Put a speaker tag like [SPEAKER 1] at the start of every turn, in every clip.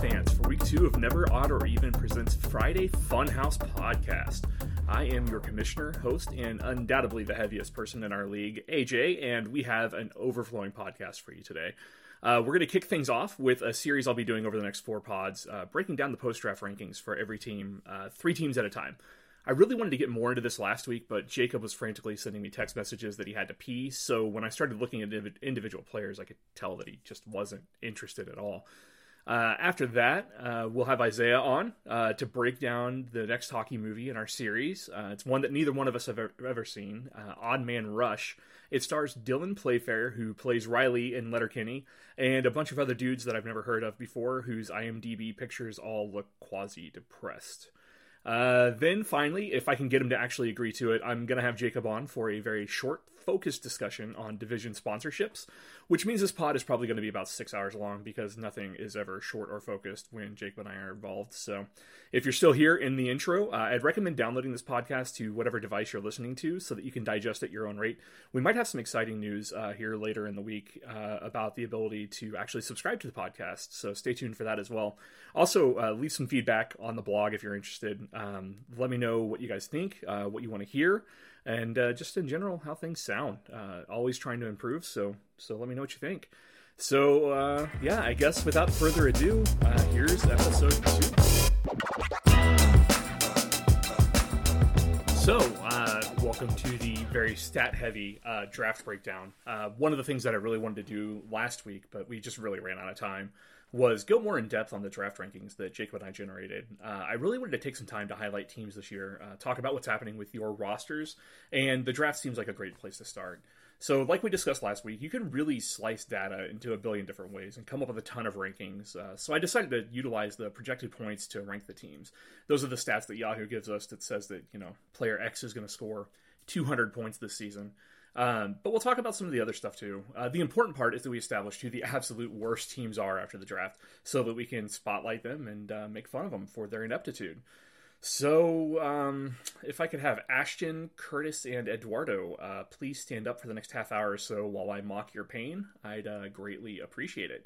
[SPEAKER 1] fans for week two of Never Odd or Even presents Friday Funhouse Podcast. I am your commissioner, host, and undoubtedly the heaviest person in our league, AJ, and we have an overflowing podcast for you today. Uh, we're going to kick things off with a series I'll be doing over the next four pods, uh, breaking down the post draft rankings for every team, uh, three teams at a time. I really wanted to get more into this last week, but Jacob was frantically sending me text messages that he had to pee. So when I started looking at individual players, I could tell that he just wasn't interested at all. Uh, after that, uh, we'll have Isaiah on uh, to break down the next hockey movie in our series. Uh, it's one that neither one of us have ever, ever seen uh, Odd Man Rush. It stars Dylan Playfair, who plays Reilly in Letterkenny, and a bunch of other dudes that I've never heard of before, whose IMDb pictures all look quasi depressed. Then finally, if I can get him to actually agree to it, I'm going to have Jacob on for a very short, focused discussion on division sponsorships, which means this pod is probably going to be about six hours long because nothing is ever short or focused when Jake and I are involved. So if you're still here in the intro, uh, I'd recommend downloading this podcast to whatever device you're listening to so that you can digest at your own rate. We might have some exciting news uh, here later in the week uh, about the ability to actually subscribe to the podcast. So stay tuned for that as well. Also, uh, leave some feedback on the blog if you're interested. Um, let me know what you guys think, uh, what you want to hear, and uh, just in general how things sound. always trying to improve. So so let me know what you think. So yeah, I guess without further ado, here's episode two. So, uh, welcome to the very stat heavy uh, draft breakdown. Uh, one of the things that I really wanted to do last week, but we just really ran out of time, was go more in depth on the draft rankings that Jacob and I generated. Uh, I really wanted to take some time to highlight teams this year, uh, talk about what's happening with your rosters, and the draft seems like a great place to start. So, like we discussed last week, you can really slice data into a billion different ways and come up with a ton of rankings. Uh, so, I decided to utilize the projected points to rank the teams. Those are the stats that Yahoo gives us that says that, you know, player X is going to score 200 points this season. Um, but we'll talk about some of the other stuff too. Uh, the important part is that we establish who the absolute worst teams are after the draft so that we can spotlight them and uh, make fun of them for their ineptitude. So, um, if I could have Ashton, Curtis, and Eduardo uh, please stand up for the next half hour or so while I mock your pain, I'd uh, greatly appreciate it.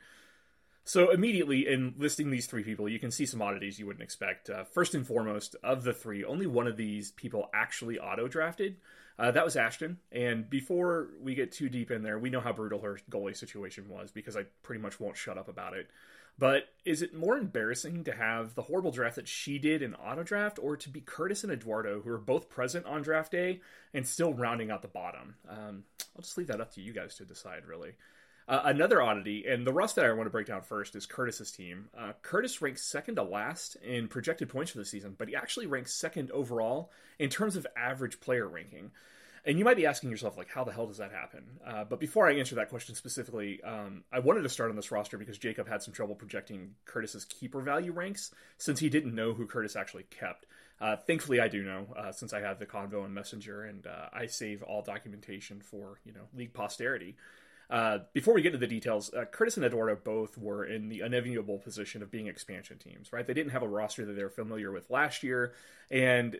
[SPEAKER 1] So, immediately in listing these three people, you can see some oddities you wouldn't expect. Uh, first and foremost, of the three, only one of these people actually auto drafted. Uh, that was Ashton. And before we get too deep in there, we know how brutal her goalie situation was because I pretty much won't shut up about it. But is it more embarrassing to have the horrible draft that she did in auto draft, or to be Curtis and Eduardo, who are both present on draft day and still rounding out the bottom? Um, I'll just leave that up to you guys to decide, really. Uh, another oddity, and the rust that I want to break down first, is Curtis's team. Uh, Curtis ranks second to last in projected points for the season, but he actually ranks second overall in terms of average player ranking. And you might be asking yourself, like, how the hell does that happen? Uh, but before I answer that question specifically, um, I wanted to start on this roster because Jacob had some trouble projecting Curtis's keeper value ranks since he didn't know who Curtis actually kept. Uh, thankfully, I do know uh, since I have the Convo and Messenger, and uh, I save all documentation for you know league posterity. Uh, before we get to the details, uh, Curtis and Eduardo both were in the unenviable position of being expansion teams, right? They didn't have a roster that they were familiar with last year, and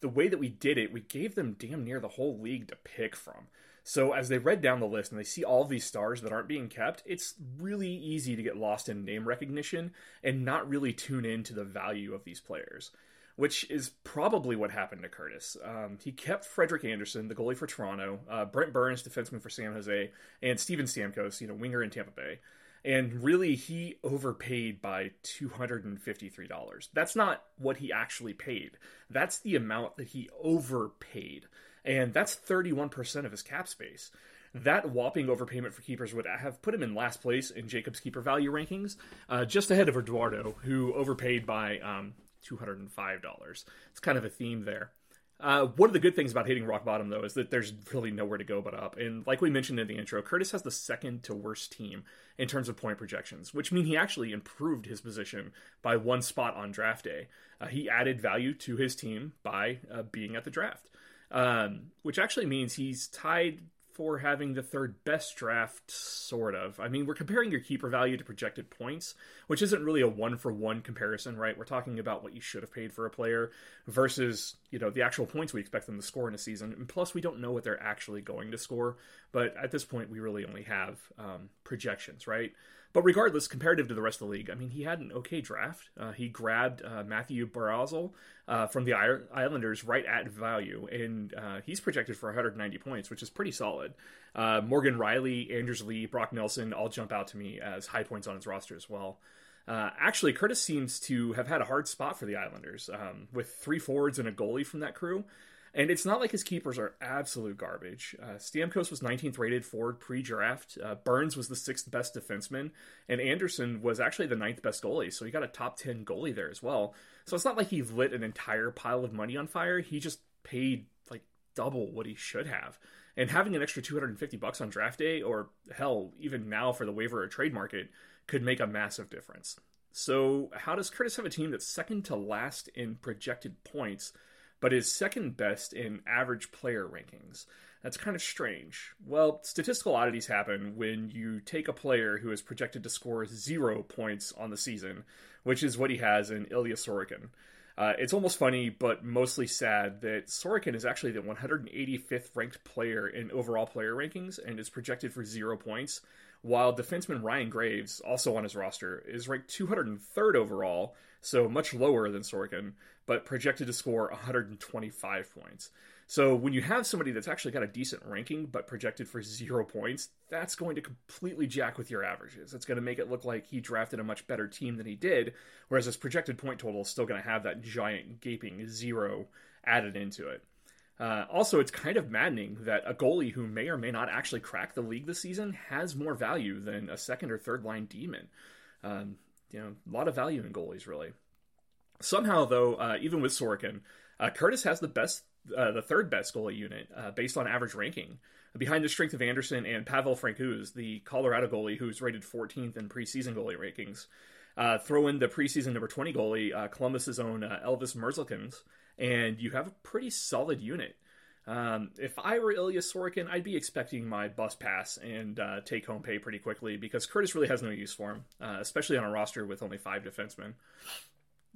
[SPEAKER 1] the way that we did it, we gave them damn near the whole league to pick from. So as they read down the list and they see all these stars that aren't being kept, it's really easy to get lost in name recognition and not really tune in to the value of these players, which is probably what happened to Curtis. Um, he kept Frederik Andersen, the goalie for Toronto, uh, Brent Burns, defenseman for San Jose, and Steven Stamkos, you know, winger in Tampa Bay and really he overpaid by $253. That's not what he actually paid. That's the amount that he overpaid. And that's 31% of his cap space. That whopping overpayment for keepers would have put him in last place in Jacob's keeper value rankings, uh, just ahead of Eduardo, who overpaid by um, $205. It's kind of a theme there. Uh, one of the good things about hitting rock bottom, though, is that there's really nowhere to go but up. And like we mentioned in the intro, Curtis has the second to worst team in terms of point projections, which mean he actually improved his position by one spot on draft day. Uh, he added value to his team by uh, being at the draft, um, which actually means he's tied for having the third best draft, sort of. I mean, we're comparing your keeper value to projected points, which isn't really a one for one comparison, right? We're talking about what you should have paid for a player versus, you know, the actual points we expect them to score in a season. And plus, we don't know what they're actually going to score. But at this point, we really only have um, projections, right? But regardless, comparative to the rest of the league, I mean, he had an okay draft. Uh, he grabbed uh, Mathew Barzal uh, from the Islanders right at value, and uh, he's projected for 190 points, which is pretty solid. Uh, Morgan Rielly, Anders Lee, Brock Nelson all jump out to me as high points on his roster as well. Uh, actually, Curtis seems to have had a hard spot for the Islanders um, with three forwards and a goalie from that crew. And it's not like his keepers are absolute garbage. Uh, Stamkos was 19th rated forward pre draft. Uh, Burns was the sixth best defenseman. And Andersen was actually the ninth best goalie. So he got a top 10 goalie there as well. So it's not like he lit an entire pile of money on fire. He just paid like double what he should have. And having an extra 250 bucks on draft day, or hell, even now for the waiver or trade market, could make a massive difference. So, how does Curtis have a team that's second to last in projected points, but is second best in average player rankings? That's kind of strange. Well, statistical oddities happen when you take a player who is projected to score zero points on the season, which is what he has in Ilya Sorokin. Uh, it's almost funny, but mostly sad that Sorokin is actually the 185th ranked player in overall player rankings and is projected for zero points while defenseman Ryan Graves, also on his roster, is ranked 203rd overall, so much lower than Sorokin, but projected to score 125 points. So when you have somebody that's actually got a decent ranking but projected for zero points, that's going to completely jack with your averages. It's going to make it look like he drafted a much better team than he did, whereas his projected point total is still going to have that giant gaping zero added into it. Uh, also, it's kind of maddening that a goalie who may or may not actually crack the league this season has more value than a second or third line demon. Um, you know, a lot of value in goalies, really. Somehow, though, uh, even with Sorokin, uh, Curtis has the best, uh, the third best goalie unit uh, based on average ranking, behind the strength of Andersen and Pavel Francouz, the Colorado goalie who's rated 14th in preseason goalie rankings. Uh, throw in the preseason number 20 goalie, Columbus's own Elvis Merzlikins, and you have a pretty solid unit. Um, if I were Ilya Sorokin, I'd be expecting my bus pass and uh, take home pay pretty quickly because Curtis really has no use for him, uh, especially on a roster with only five defensemen.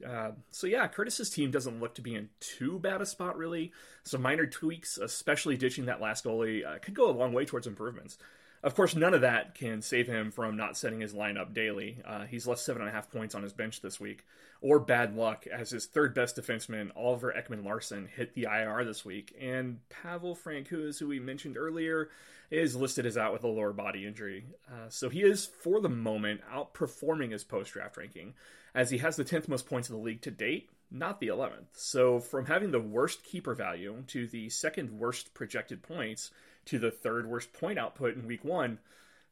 [SPEAKER 1] Uh, so yeah, Curtis's team doesn't look to be in too bad a spot really. Some minor tweaks, especially ditching that last goalie, uh, could go a long way towards improvements. Of course, none of that can save him from not setting his lineup daily. Uh, he's left seven and a half points on his bench this week, or bad luck as his third best defenseman, Oliver Ekman Larsson, hit the IR this week, and Pavel Francouz, who we mentioned earlier, is listed as out with a lower body injury. Uh, so he is, for the moment, outperforming his post draft ranking, as he has the 10th most points in the league to date, not the 11th. So from having the worst keeper value to the second worst projected points to the third worst point output in week one,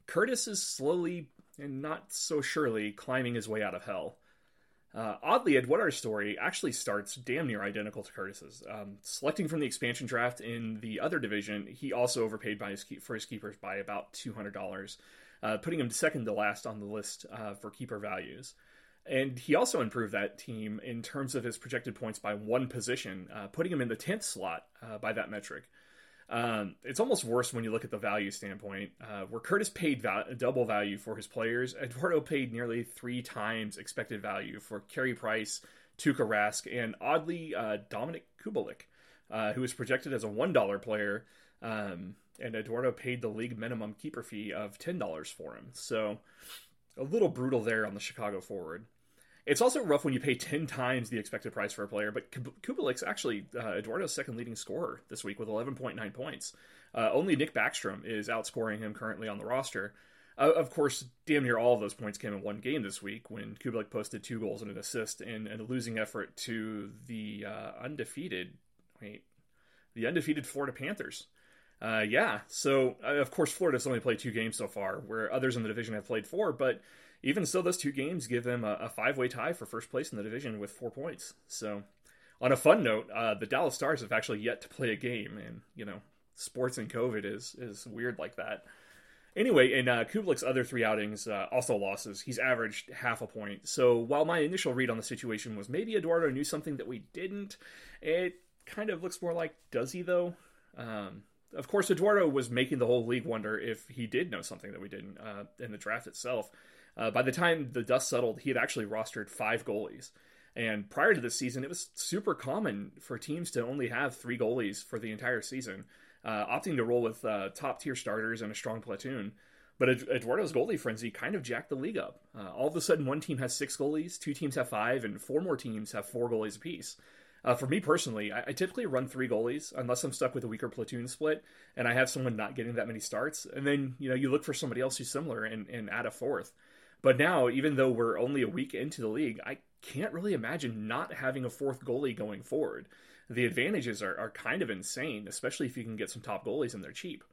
[SPEAKER 1] Curtis is slowly and not so surely climbing his way out of hell. Uh, oddly, Eduardo's story actually starts damn near identical to Curtis's. Um, selecting from the expansion draft in the other division, he also overpaid his for his keepers by about two hundred dollars, uh, putting him second to last on the list uh, for keeper values. And he also improved that team in terms of his projected points by one position, uh, putting him in the tenth slot uh, by that metric. Um, it's almost worse when you look at the value standpoint. Uh, where Curtis paid val- double value for his players, Eduardo paid nearly three times expected value for Carey Price, Tuukka Rask, and oddly uh, Dominik Kubalik, uh, who was projected as a one dollar player. Um, and Eduardo paid the league minimum keeper fee of ten dollars for him. So a little brutal there on the Chicago forward. It's also rough when you pay 10 times the expected price for a player, but Kubalik's actually uh, Eduardo's second leading scorer this week with 11.9 points. Uh, only Nick Backstrom is outscoring him currently on the roster. Uh, of course, damn near all of those points came in one game this week when Kubalik posted two goals and an assist in, in a losing effort to the uh, undefeated, wait, the undefeated Florida Panthers. Uh, yeah, so uh, of course Florida's only played two games so far, where others in the division have played four. But even so, those two games give them a, a five-way tie for first place in the division with four points. So, on a fun note, uh, the Dallas Stars have actually yet to play a game, and you know, sports and COVID is is weird like that. Anyway, in uh, Kubalik's other three outings, uh, also losses, he's averaged half a point. So while my initial read on the situation was maybe Eduardo knew something that we didn't, it kind of looks more like does he though? Um, of course, Eduardo was making the whole league wonder if he did know something that we didn't uh, in the draft itself. Uh, by the time the dust settled, he had actually rostered five goalies. And prior to this season, it was super common for teams to only have three goalies for the entire season, uh, opting to roll with uh, top tier starters and a strong platoon. But Eduardo's goalie frenzy kind of jacked the league up. Uh, all of a sudden, one team has six goalies, two teams have five, and four more teams have four goalies apiece. Uh, for me personally, I, I, typically run three goalies unless I'm stuck with a weaker platoon split and I have someone not getting that many starts. And then, you know, you look for somebody else who's similar and, and add a fourth. But now, even though we're only a week into the league, I can't really imagine not having a fourth goalie going forward. The advantages are, are kind of insane, especially if you can get some top goalies and they're cheap.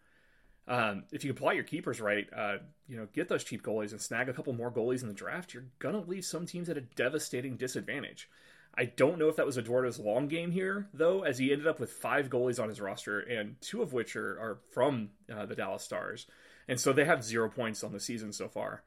[SPEAKER 1] Um, if you apply your keepers right, uh, you know, get those cheap goalies and snag a couple more goalies in the draft, you're gonna leave some teams at a devastating disadvantage. I don't know if that was Eduardo's long game here, though, as he ended up with five goalies on his roster, and two of which are, are from uh, the Dallas Stars. And so they have zero points on the season so far.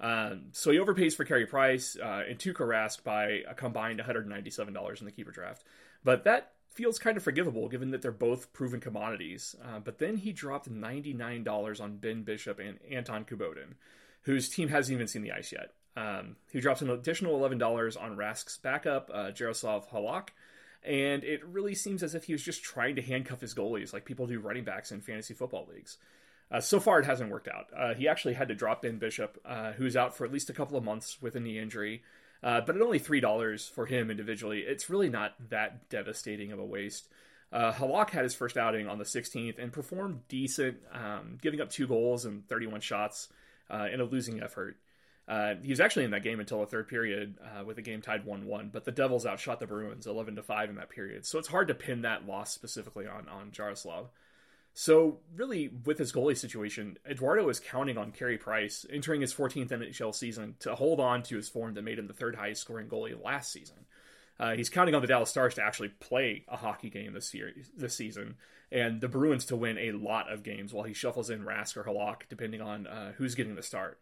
[SPEAKER 1] Um, so he overpays for Carey Price uh, and Tuukka Rask by a combined $197 in the keeper draft. But that feels kind of forgivable given that they're both proven commodities. Uh, but then he dropped $99 on Ben Bishop and Anton Khudobin, whose team hasn't even seen the ice yet. Um, he drops an additional $11 on Rask's backup, uh, Jaroslav Halak. And it really seems as if he was just trying to handcuff his goalies like people do running backs in fantasy football leagues. Uh, so far, it hasn't worked out. Uh, he actually had to drop Ben Bishop, uh, who's out for at least a couple of months with a knee injury. Uh, but at only three dollars for him individually, it's really not that devastating of a waste. Uh, Halak had his first outing on the 16th and performed decent, um, giving up two goals and 31 shots uh, in a losing effort. He was actually in that game until the third period with the game tied 1-1, but the Devils outshot the Bruins 11 to 5 in that period. So it's hard to pin that loss specifically on on Jaroslav. So, really, with his goalie situation, Eduardo is counting on Carey Price entering his 14th NHL season to hold on to his form that made him the third highest scoring goalie last season. Uh, he's counting on the Dallas Stars to actually play a hockey game this year, this season, and the Bruins to win a lot of games while he shuffles in Rask or Halak, depending on uh, who's getting the start.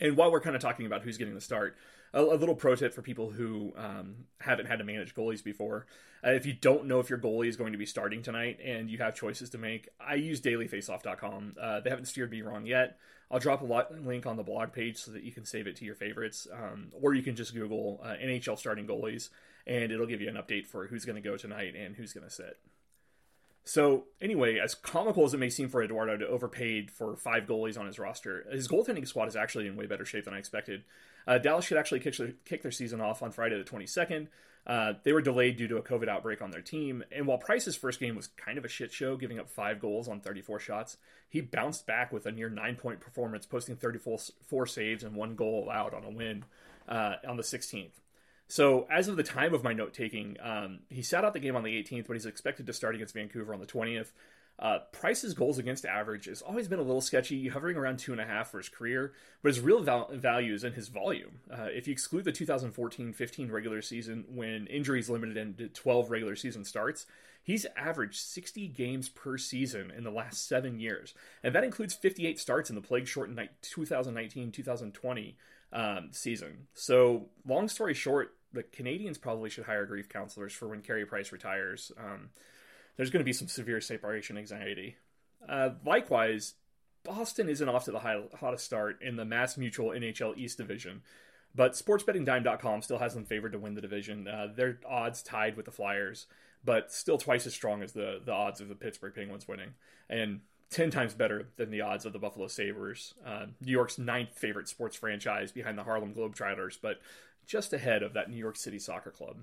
[SPEAKER 1] And while we're kind of talking about who's getting the start, a, a little pro tip for people who um, haven't had to manage goalies before. Uh, if you don't know if your goalie is going to be starting tonight and you have choices to make, I use dailyfaceoff.com. Uh, they haven't steered me wrong yet. I'll drop a link on the blog page so that you can save it to your favorites, um, or you can just Google uh, NHL starting goalies, and it'll give you an update for who's going to go tonight and who's going to sit. So, anyway, as comical as it may seem for Eduardo to overpaid for five goalies on his roster, his goaltending squad is actually in way better shape than I expected. Uh, Dallas should actually kick, kick, their season off on Friday the 22nd. Uh, they were delayed due to a COVID outbreak on their team, and while Price's first game was kind of a shit show, giving up five goals on 34 shots, he bounced back with a near nine point performance, posting 34 four saves and one goal allowed on a win uh, on the 16th. So, as of the time of my note taking, um, he sat out the game on the 18th, but he's expected to start against Vancouver on the 20th. Uh, Price's goals against average has always been a little sketchy, hovering around two and a half for his career, but his real val- value is in his volume. Uh, if you exclude the 2014 15 regular season when injuries limited him to 12 regular season starts, he's averaged 60 games per season in the last seven years. And that includes 58 starts in the plague shortened 2019 2020 um, season. So, long story short, the Canadiens probably should hire grief counselors for when Carey Price retires. Um, there's going to be some severe separation anxiety. Uh, likewise, Boston isn't off to the high, hottest start in the Mass Mutual NHL East Division, but sportsbettingdime.com still has them favored to win the division. Uh, their odds tied with the Flyers, but still twice as strong as the, the odds of the Pittsburgh Penguins winning, and 10 times better than the odds of the Buffalo Sabres, uh, New York's ninth favorite sports franchise behind the Harlem Globetrotters, but just ahead of that New York City soccer club.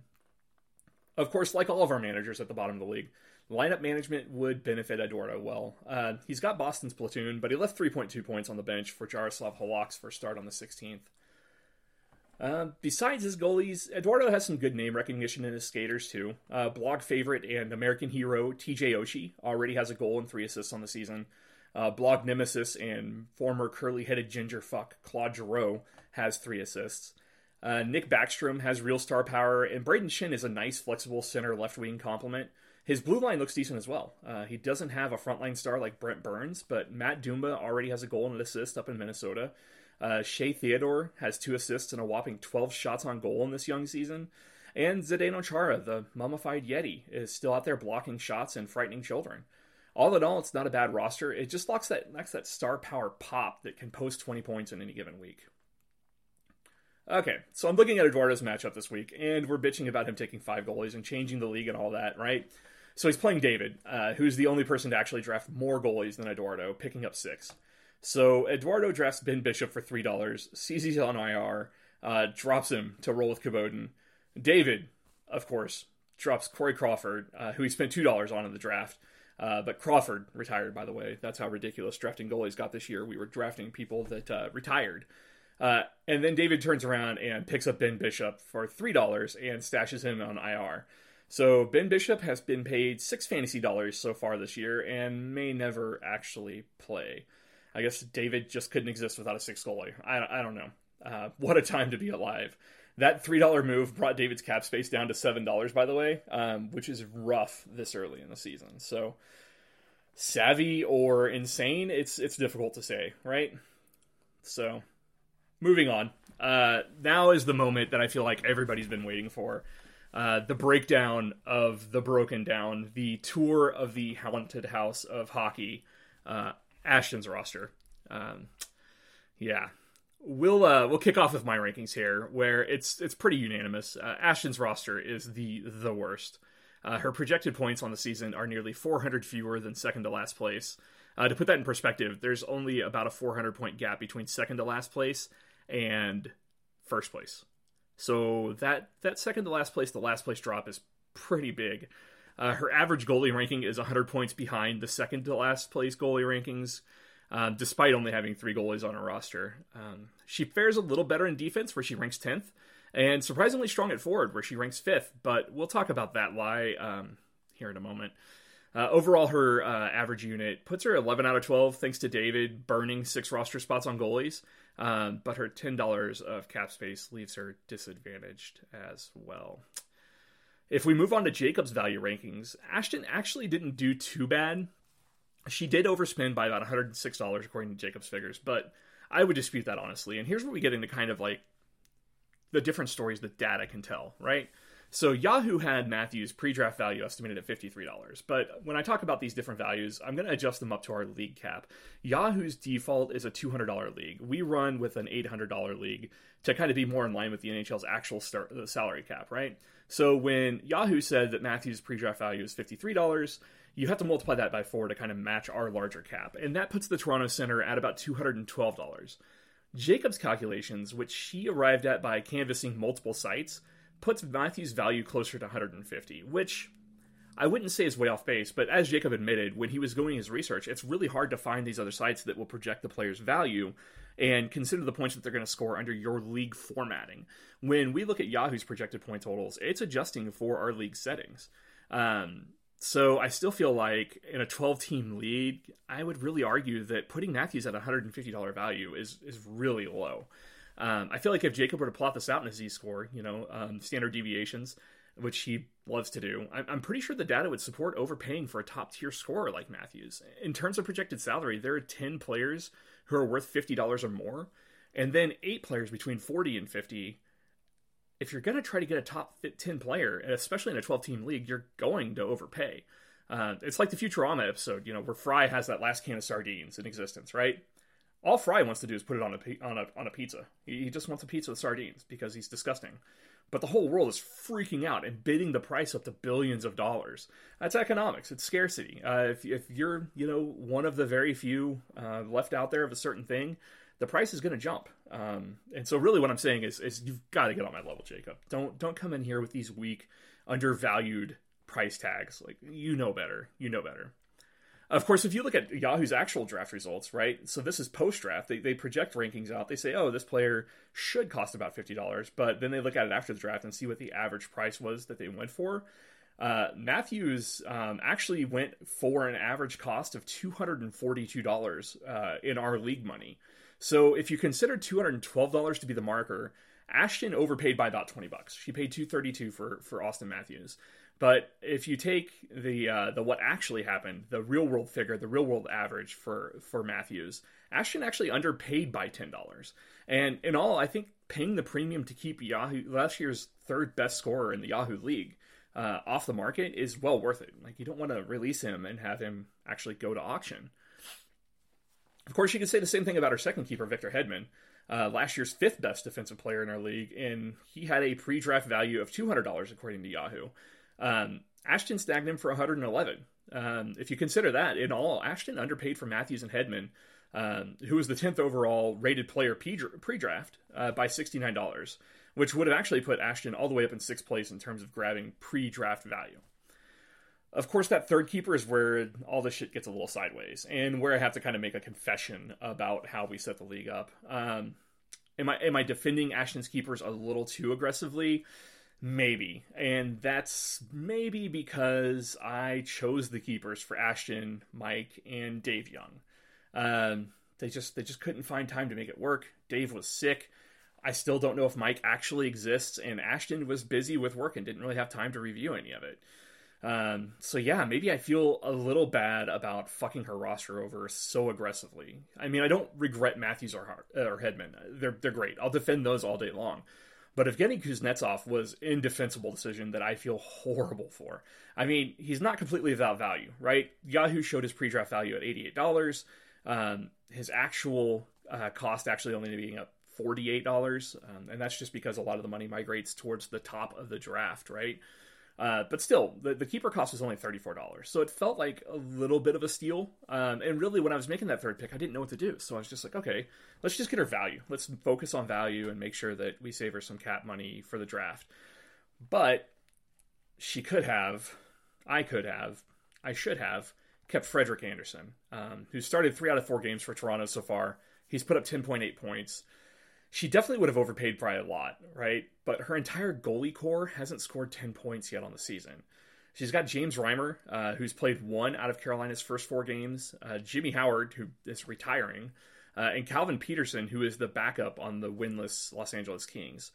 [SPEAKER 1] Of course, like all of our managers at the bottom of the league, Lineup management would benefit Eduardo well. Uh, he's got Boston's platoon, but he left 3.2 points on the bench for Jaroslav Halak's first start on the 16th. Uh, besides his goalies, Eduardo has some good name recognition in his skaters too. Uh, blog favorite and American hero TJ Oshie already has a goal and three assists on the season. Uh, blog nemesis and former curly-headed ginger fuck Claude Giroux has three assists. Uh, Nick Backstrom has real star power, and Brayden Schenn is a nice, flexible center left wing complement. His blue line looks decent as well. Uh, he doesn't have a frontline star like Brent Burns, but Matt Dumba already has a goal and an assist up in Minnesota. Uh, Shea Theodore has two assists and a whopping 12 shots on goal in this young season. And Zdeno Chara, the mummified Yeti, is still out there blocking shots and frightening children. All in all, it's not a bad roster. It just lacks that, lacks that star power pop that can post 20 points in any given week. Okay, so I'm looking at Eduardo's matchup this week, and we're bitching about him taking five goalies and changing the league and all that, right? So he's playing David, uh, who's the only person to actually draft more goalies than Eduardo, picking up six. So Eduardo drafts Ben Bishop for three dollars, sees he's on IR, uh, drops him to roll with Kubota. David, of course, drops Corey Crawford, uh, who he spent two dollars on in the draft. Uh, but Crawford retired, by the way. That's how ridiculous drafting goalies got this year. We were drafting people that uh, retired. Uh, and then David turns around and picks up Ben Bishop for three dollars and stashes him on IR. So Ben Bishop has been paid six fantasy dollars so far this year and may never actually play. I guess David just couldn't exist without a six goalie. I, I don't know. Uh, what a time to be alive. That three dollar move brought David's cap space down to seven dollars, by the way, um, which is rough this early in the season. So savvy or insane, it's it's difficult to say, right? So moving on. Uh, now is the moment that I feel like everybody's been waiting for. Uh, the breakdown of the broken down, the tour of the haunted house of hockey, uh, Ashton's roster. Um, yeah, we'll uh, we'll kick off with my rankings here, where it's it's pretty unanimous. Uh, Ashton's roster is the the worst. Uh, her projected points on the season are nearly 400 fewer than second to last place. Uh, to put that in perspective, there's only about a 400 point gap between second to last place and first place. So that that second to last place, the last place drop is pretty big. Uh, her average goalie ranking is 100 points behind the second to last place goalie rankings, um, despite only having three goalies on her roster. Um, she fares a little better in defense, where she ranks 10th, and surprisingly strong at forward, where she ranks 5th. But we'll talk about that lie um, here in a moment. Uh, overall, her uh, average unit puts her 11 out of 12, thanks to David burning six roster spots on goalies. Um, but her $10 of cap space leaves her disadvantaged as well. If we move on to Jacob's value rankings, Ashton actually didn't do too bad. She did overspend by about $106 according to Jacob's figures, but I would dispute that honestly. And here's where we get into kind of like the different stories that data can tell, right? So Yahoo had Matthews pre-draft value estimated at $53. But when I talk about these different values, I'm going to adjust them up to our league cap. Yahoo's default is a $200 league. We run with an $800 league to kind of be more in line with the NHL's actual start, the salary cap, right? So when Yahoo said that Matthews' pre-draft value is $53, you have to multiply that by 4 to kind of match our larger cap. And that puts the Toronto Center at about $212. Jacob's calculations, which she arrived at by canvassing multiple sites, puts Matthews' value closer to 150, which I wouldn't say is way off base, but as Jacob admitted when he was doing his research, it's really hard to find these other sites that will project the player's value and consider the points that they're going to score under your league formatting. When we look at Yahoo's projected point totals, it's adjusting for our league settings. Um, so I still feel like in a 12 team league, I would really argue that putting Matthews at $150 value is is really low. Um, I feel like if Jacob were to plot this out in a Z score, you know, um, standard deviations, which he loves to do, I'm, I'm pretty sure the data would support overpaying for a top tier scorer like Matthews. In terms of projected salary, there are 10 players who are worth $50 or more, and then eight players between 40 and 50. If you're going to try to get a top 10 player, and especially in a 12 team league, you're going to overpay. Uh, it's like the Futurama episode, you know, where Fry has that last can of sardines in existence, right? All Fry wants to do is put it on a on a on a pizza. He, just wants a pizza with sardines because he's disgusting. But the whole world is freaking out and bidding the price up to billions of dollars. That's economics. It's scarcity. Uh, if, if you're, you know, one of the very few uh, left out there of a certain thing, the price is going to jump. Um, and so, really, what I'm saying is, is you've got to get on my level, Jacob. Don't don't come in here with these weak, undervalued price tags. Like you know better. You know better. Of course, if you look at Yahoo's actual draft results, right? So this is post draft. They, they project rankings out. They say, oh, this player should cost about $50. But then they look at it after the draft and see what the average price was that they went for. Uh, Matthews um, actually went for an average cost of $242 uh, in our league money. So if you consider $212 to be the marker, Ashton overpaid by about 20 bucks. She paid 232 for for Austin Matthews. But if you take the uh, the what actually happened, the real world figure, the real world average for for Matthews, Ashton actually underpaid by ten dollars. And in all, I think paying the premium to keep Yahoo last year's third best scorer in the Yahoo League uh, off the market is well worth it. Like you don't want to release him and have him actually go to auction. Of course, you could say the same thing about our second keeper, Victor Hedman. Uh, last year's fifth best defensive player in our league, and he had a pre-draft value of two hundred dollars according to Yahoo. Um, Ashton snagged him for 111. Um, if you consider that, in all, Ashton underpaid for Matthews and Hedman um, who was the 10th overall rated player pre draft uh, by $69, which would have actually put Ashton all the way up in sixth place in terms of grabbing pre draft value. Of course, that third keeper is where all this shit gets a little sideways, and where I have to kind of make a confession about how we set the league up. Um, am I am I defending Ashton's keepers a little too aggressively? Maybe, and that's maybe because I chose the keepers for Ashton, Mike, and Dave Young. Um, they just they just couldn't find time to make it work. Dave was sick. I still don't know if Mike actually exists, and Ashton was busy with work and didn't really have time to review any of it. Um, so yeah, maybe I feel a little bad about fucking her roster over so aggressively. I mean, I don't regret Matthews or, or Hedman. They're they're great. I'll defend those all day long. But if getting Kuznetsov was indefensible decision that I feel horrible for. I mean, he's not completely without value, right? Yahoo showed his pre-draft value at eighty-eight dollars. Um, his actual uh, cost actually only being up forty-eight dollars, um, and that's just because a lot of the money migrates towards the top of the draft, right? Uh, but still, the, the keeper cost was only $34. So it felt like a little bit of a steal. Um, and really, when I was making that third pick, I didn't know what to do. So I was just like, okay, let's just get her value. Let's focus on value and make sure that we save her some cap money for the draft. But she could have, I could have, I should have kept Frederik Andersen, um, who started three out of four games for Toronto so far. He's put up 10.8 points she definitely would have overpaid probably a lot, right? But her entire goalie core hasn't scored 10 points yet on the season. She's got James Reimer, uh, who's played one out of Carolina's first four games, uh, Jimmy Howard, who is retiring, uh, and Calvin Petersen, who is the backup on the winless Los Angeles Kings.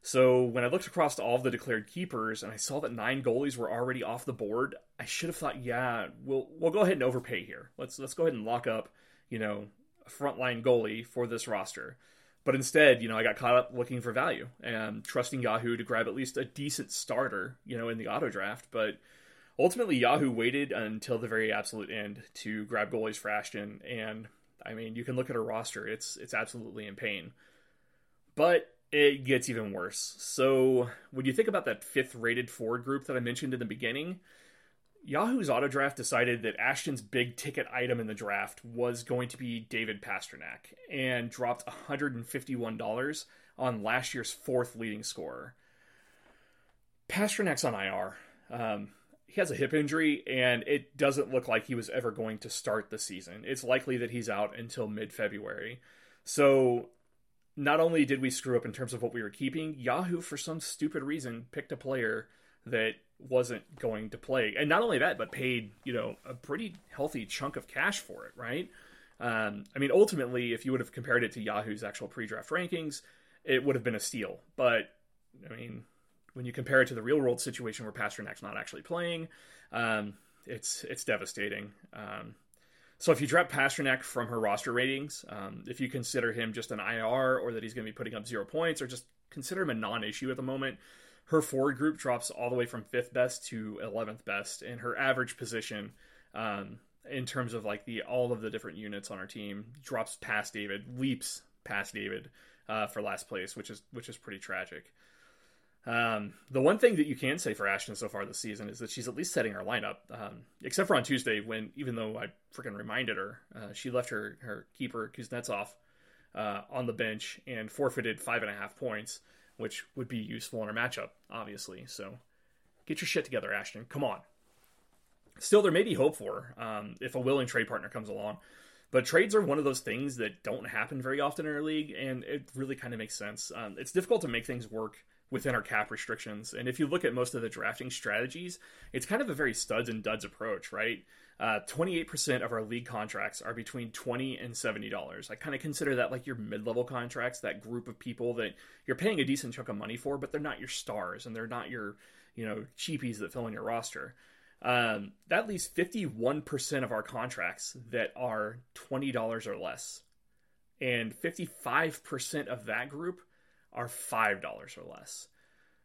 [SPEAKER 1] So when I looked across all of the declared keepers and I saw that nine goalies were already off the board, I should have thought, yeah, we'll we'll go ahead and overpay here. Let's let's go ahead and lock up, you know, a frontline goalie for this roster. But instead, you know, I got caught up looking for value and trusting Yahoo to grab at least a decent starter, you know, in the auto draft. But ultimately, Yahoo waited until the very absolute end to grab goalies for Ashton. And I mean, you can look at her roster; it's it's absolutely in pain. But it gets even worse. So when you think about that fifth rated forward group that I mentioned in the beginning, Yahoo's auto draft decided that Ashton's big ticket item in the draft was going to be David Pastrnak and dropped $151 on last year's fourth leading scorer. Pastrnak's on IR. Um, he has a hip injury, and it doesn't look like he was ever going to start the season. It's likely that he's out until mid February. So, not only did we screw up in terms of what we were keeping, Yahoo, for some stupid reason, picked a player that wasn't going to play. And not only that, but paid, you know, a pretty healthy chunk of cash for it, right? Um, I mean, ultimately, if you would have compared it to Yahoo's actual pre draft rankings, it would have been a steal. But, I mean, when you compare it to the real world situation where Pastrnak's not actually playing, um, it's it's devastating. Um, so if you drop Pastrnak from her roster ratings, um, if you consider him just an IR or that he's going to be putting up zero points or just consider him a non issue at the moment, her forward group drops all the way from fifth best to 11th best, and her average position, um, in terms of like the all of the different units on our team, drops past David, leaps past David uh, for last place, which is which is pretty tragic. Um, the one thing that you can say for Ashton so far this season is that she's at least setting her lineup, um, except for on Tuesday when, even though I freaking reminded her, uh, she left her her keeper Kuznetsov uh, on the bench and forfeited five and a half points which would be useful in our matchup, obviously. So get your shit together, Ashton. Come on. Still, there may be hope for um, if a willing trade partner comes along. But trades are one of those things that don't happen very often in our league, and it really kind of makes sense. Um, it's difficult to make things work within our cap restrictions. And if you look at most of the drafting strategies, it's kind of a very studs and duds approach, right? Uh, 28% of our league contracts are between 20 and $70. I kind of consider that like your mid-level contracts, that group of people that you're paying a decent chunk of money for, but they're not your stars and they're not your, you know, cheapies that fill in your roster. Um, that leaves 51% of our contracts that are $20 or less. And 55% of that group are $5 or less.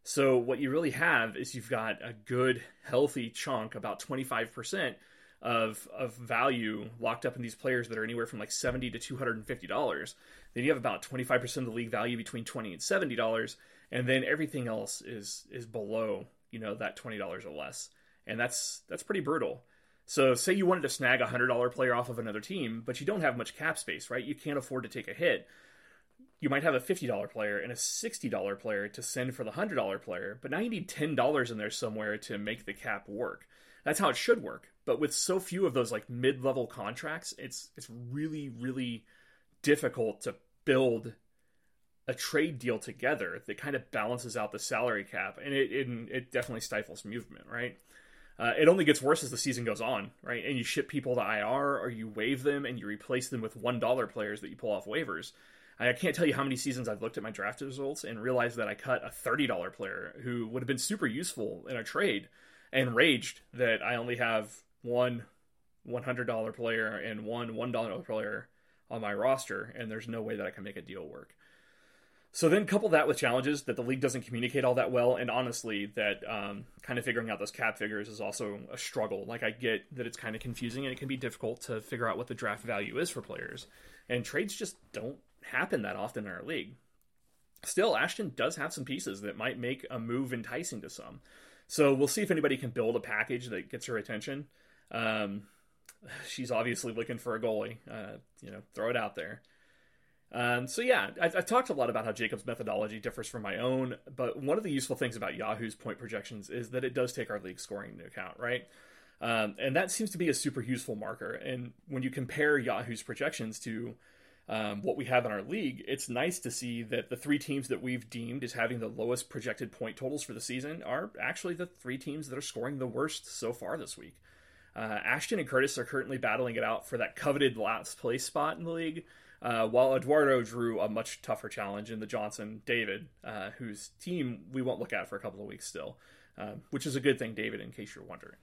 [SPEAKER 1] So what you really have is you've got a good, healthy chunk, about 25%, of of value locked up in these players that are anywhere from like seventy to two hundred and fifty dollars. Then you have about twenty five percent of the league value between twenty and seventy dollars, and then everything else is is below you know that twenty dollars or less, and that's that's pretty brutal. So, say you wanted to snag a $100 player off of another team, but you don't have much cap space, right? You can't afford to take a hit. You might have a $50 player and a $60 player to send for the $100 player, but now you need $10 in there somewhere to make the cap work. That's how it should work. But with so few of those like mid-level contracts, it's it's really really difficult to build a trade deal together that kind of balances out the salary cap, and it it, it definitely stifles movement, right? Uh, it only gets worse as the season goes on, right? And you ship people to IR or you waive them and you replace them with one dollar players that you pull off waivers. I can't tell you how many seasons I've looked at my draft results and realized that I cut a thirty dollar player who would have been super useful in a trade, and raged that I only have one one hundred dollar player and one one dollar player on my roster, and there's no way that I can make a deal work. So then couple that with challenges that the league doesn't communicate all that well, and honestly, that um, kind of figuring out those cap figures is also a struggle. Like I get that it's kind of confusing and it can be difficult to figure out what the draft value is for players, and trades just don't happen that often in our league. Still, Ashton does have some pieces that might make a move enticing to some. So we'll see if anybody can build a package that gets her attention. Um, she's obviously looking for a goalie. Uh, you know, throw it out there. Um, so yeah, I've, I've, talked a lot about how Jacob's methodology differs from my own, but one of the useful things about Yahoo's point projections is that it does take our league scoring into account, right? Um, and that seems to be a super useful marker. And when you compare Yahoo's projections to um, what we have in our league, it's nice to see that the three teams that we've deemed as having the lowest projected point totals for the season are actually the three teams that are scoring the worst so far this week. Uh, Ashton and Curtis are currently battling it out for that coveted last place spot in the league, uh, while Eduardo drew a much tougher challenge in the Johnson David, uh, whose team we won't look at for a couple of weeks still, um, which is a good thing, David, in case you're wondering.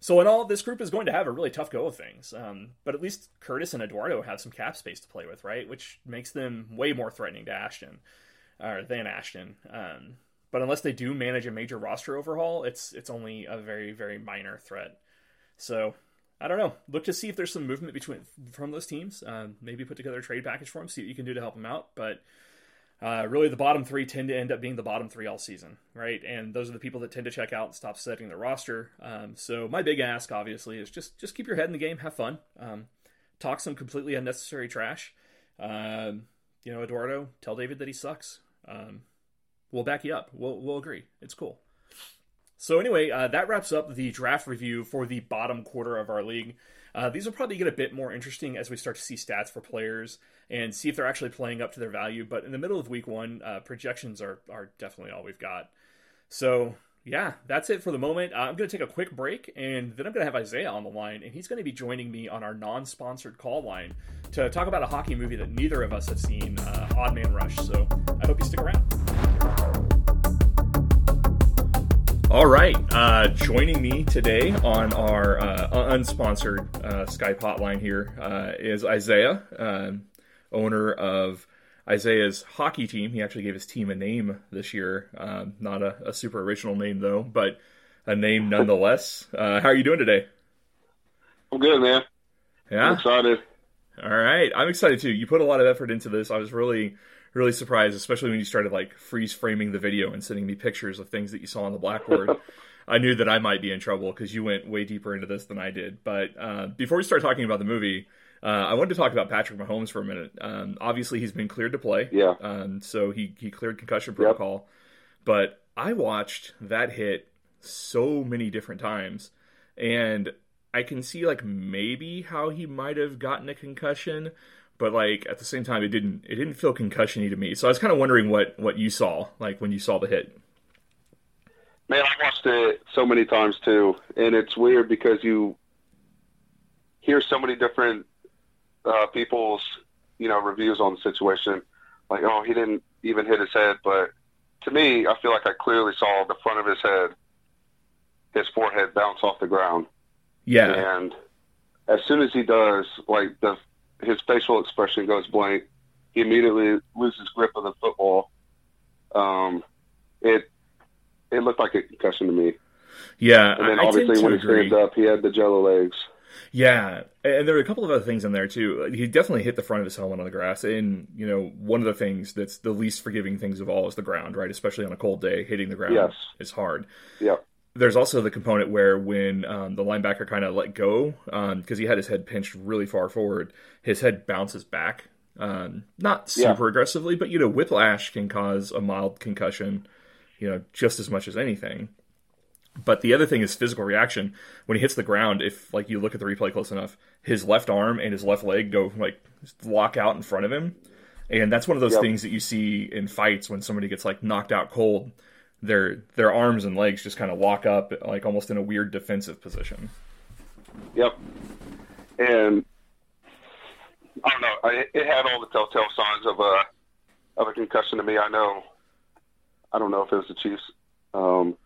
[SPEAKER 1] So, in all, this group is going to have a really tough go of things. Um, but at least Curtis and Eduardo have some cap space to play with, right? Which makes them way more threatening to Ashton, or than Ashton. Um, but unless they do manage a major roster overhaul, it's it's only a very very minor threat. So I don't know. Look to see if there's some movement between from those teams. Uh, maybe put together a trade package for them, see what you can do to help them out. But uh, really, the bottom three tend to end up being the bottom three all season, right? And those are the people that tend to check out and stop setting the roster. Um, so my big ask, obviously, is just just keep your head in the game, have fun, um, talk some completely unnecessary trash. Um, you know, Eduardo, tell David that he sucks. Um, we'll back you up. We'll we'll agree. It's cool. So anyway, uh, that wraps up the draft review for the bottom quarter of our league. Uh, these will probably get a bit more interesting as we start to see stats for players and see if they're actually playing up to their value. But in the middle of week one, uh, projections are are definitely all we've got. So yeah, that's it for the moment. Uh, I'm going to take a quick break, and then I'm going to have Isaiah on the line, and he's going to be joining me on our non-sponsored call line to talk about a hockey movie that neither of us have seen, uh, Odd Man Rush. So I hope you stick around. All right. Uh, joining me today on our uh, unsponsored uh, Skype hotline here uh, is Isaiah, um, owner of Isaiah's hockey team. He actually gave his team a name this year. Um, not a, a, super original name, though, but a name nonetheless. Uh, how are you doing today?
[SPEAKER 2] I'm good, man.
[SPEAKER 1] Yeah.
[SPEAKER 2] I'm excited.
[SPEAKER 1] All right. I'm excited too. You put a lot of effort into this. I was really really surprised, especially when you started like freeze framing the video and sending me pictures of things that you saw on the blackboard. I knew that I might be in trouble because you went way deeper into this than I did. But uh, before we start talking about the movie, uh, I wanted to talk about Patrick Mahomes for a minute. Um, obviously, he's been cleared to play.
[SPEAKER 2] Yeah.
[SPEAKER 1] Um, so he he cleared concussion protocol. Yep. But I watched that hit so many different times, and I can see like maybe how he might have gotten a concussion, but like at the same time, it didn't it didn't feel concussiony to me. So I was kind of wondering what what you saw like when you saw the hit.
[SPEAKER 2] Man, I watched it so many times too, and it's weird because you hear so many different uh, people's you know reviews on the situation. Like, oh, he didn't even hit his head, but to me, I feel like I clearly saw the front of his head, his forehead bounce off the ground.
[SPEAKER 1] Yeah,
[SPEAKER 2] and as soon as he does, like the his facial expression goes blank. He immediately loses grip of the football. Um, it it looked like a concussion to me.
[SPEAKER 1] Yeah,
[SPEAKER 2] and then obviously when he
[SPEAKER 1] agree.
[SPEAKER 2] stands up, he had the jello legs.
[SPEAKER 1] Yeah, and there were a couple of other things in there too. He definitely hit the front of his helmet on the grass, and you know one of the things that's the least forgiving things of all is the ground, right? Especially on a cold day, hitting the ground
[SPEAKER 2] yes.
[SPEAKER 1] is hard.
[SPEAKER 2] Yeah.
[SPEAKER 1] There's also the component where when um, the linebacker kind of let go because um, he had his head pinched really far forward, his head bounces back. Um, not super yeah. aggressively, but you know, whiplash can cause a mild concussion, you know, just as much as anything. But the other thing is physical reaction. When he hits the ground, if like you look at the replay close enough, his left arm and his left leg go like lock out in front of him, and that's one of those yep. things that you see in fights when somebody gets like knocked out cold. Their their arms and legs just kind of lock up, like almost in a weird defensive position.
[SPEAKER 2] Yep, and I don't know. I, it had all the telltale signs of a of a concussion to me. I know. I don't know if it was the Chiefs. Um,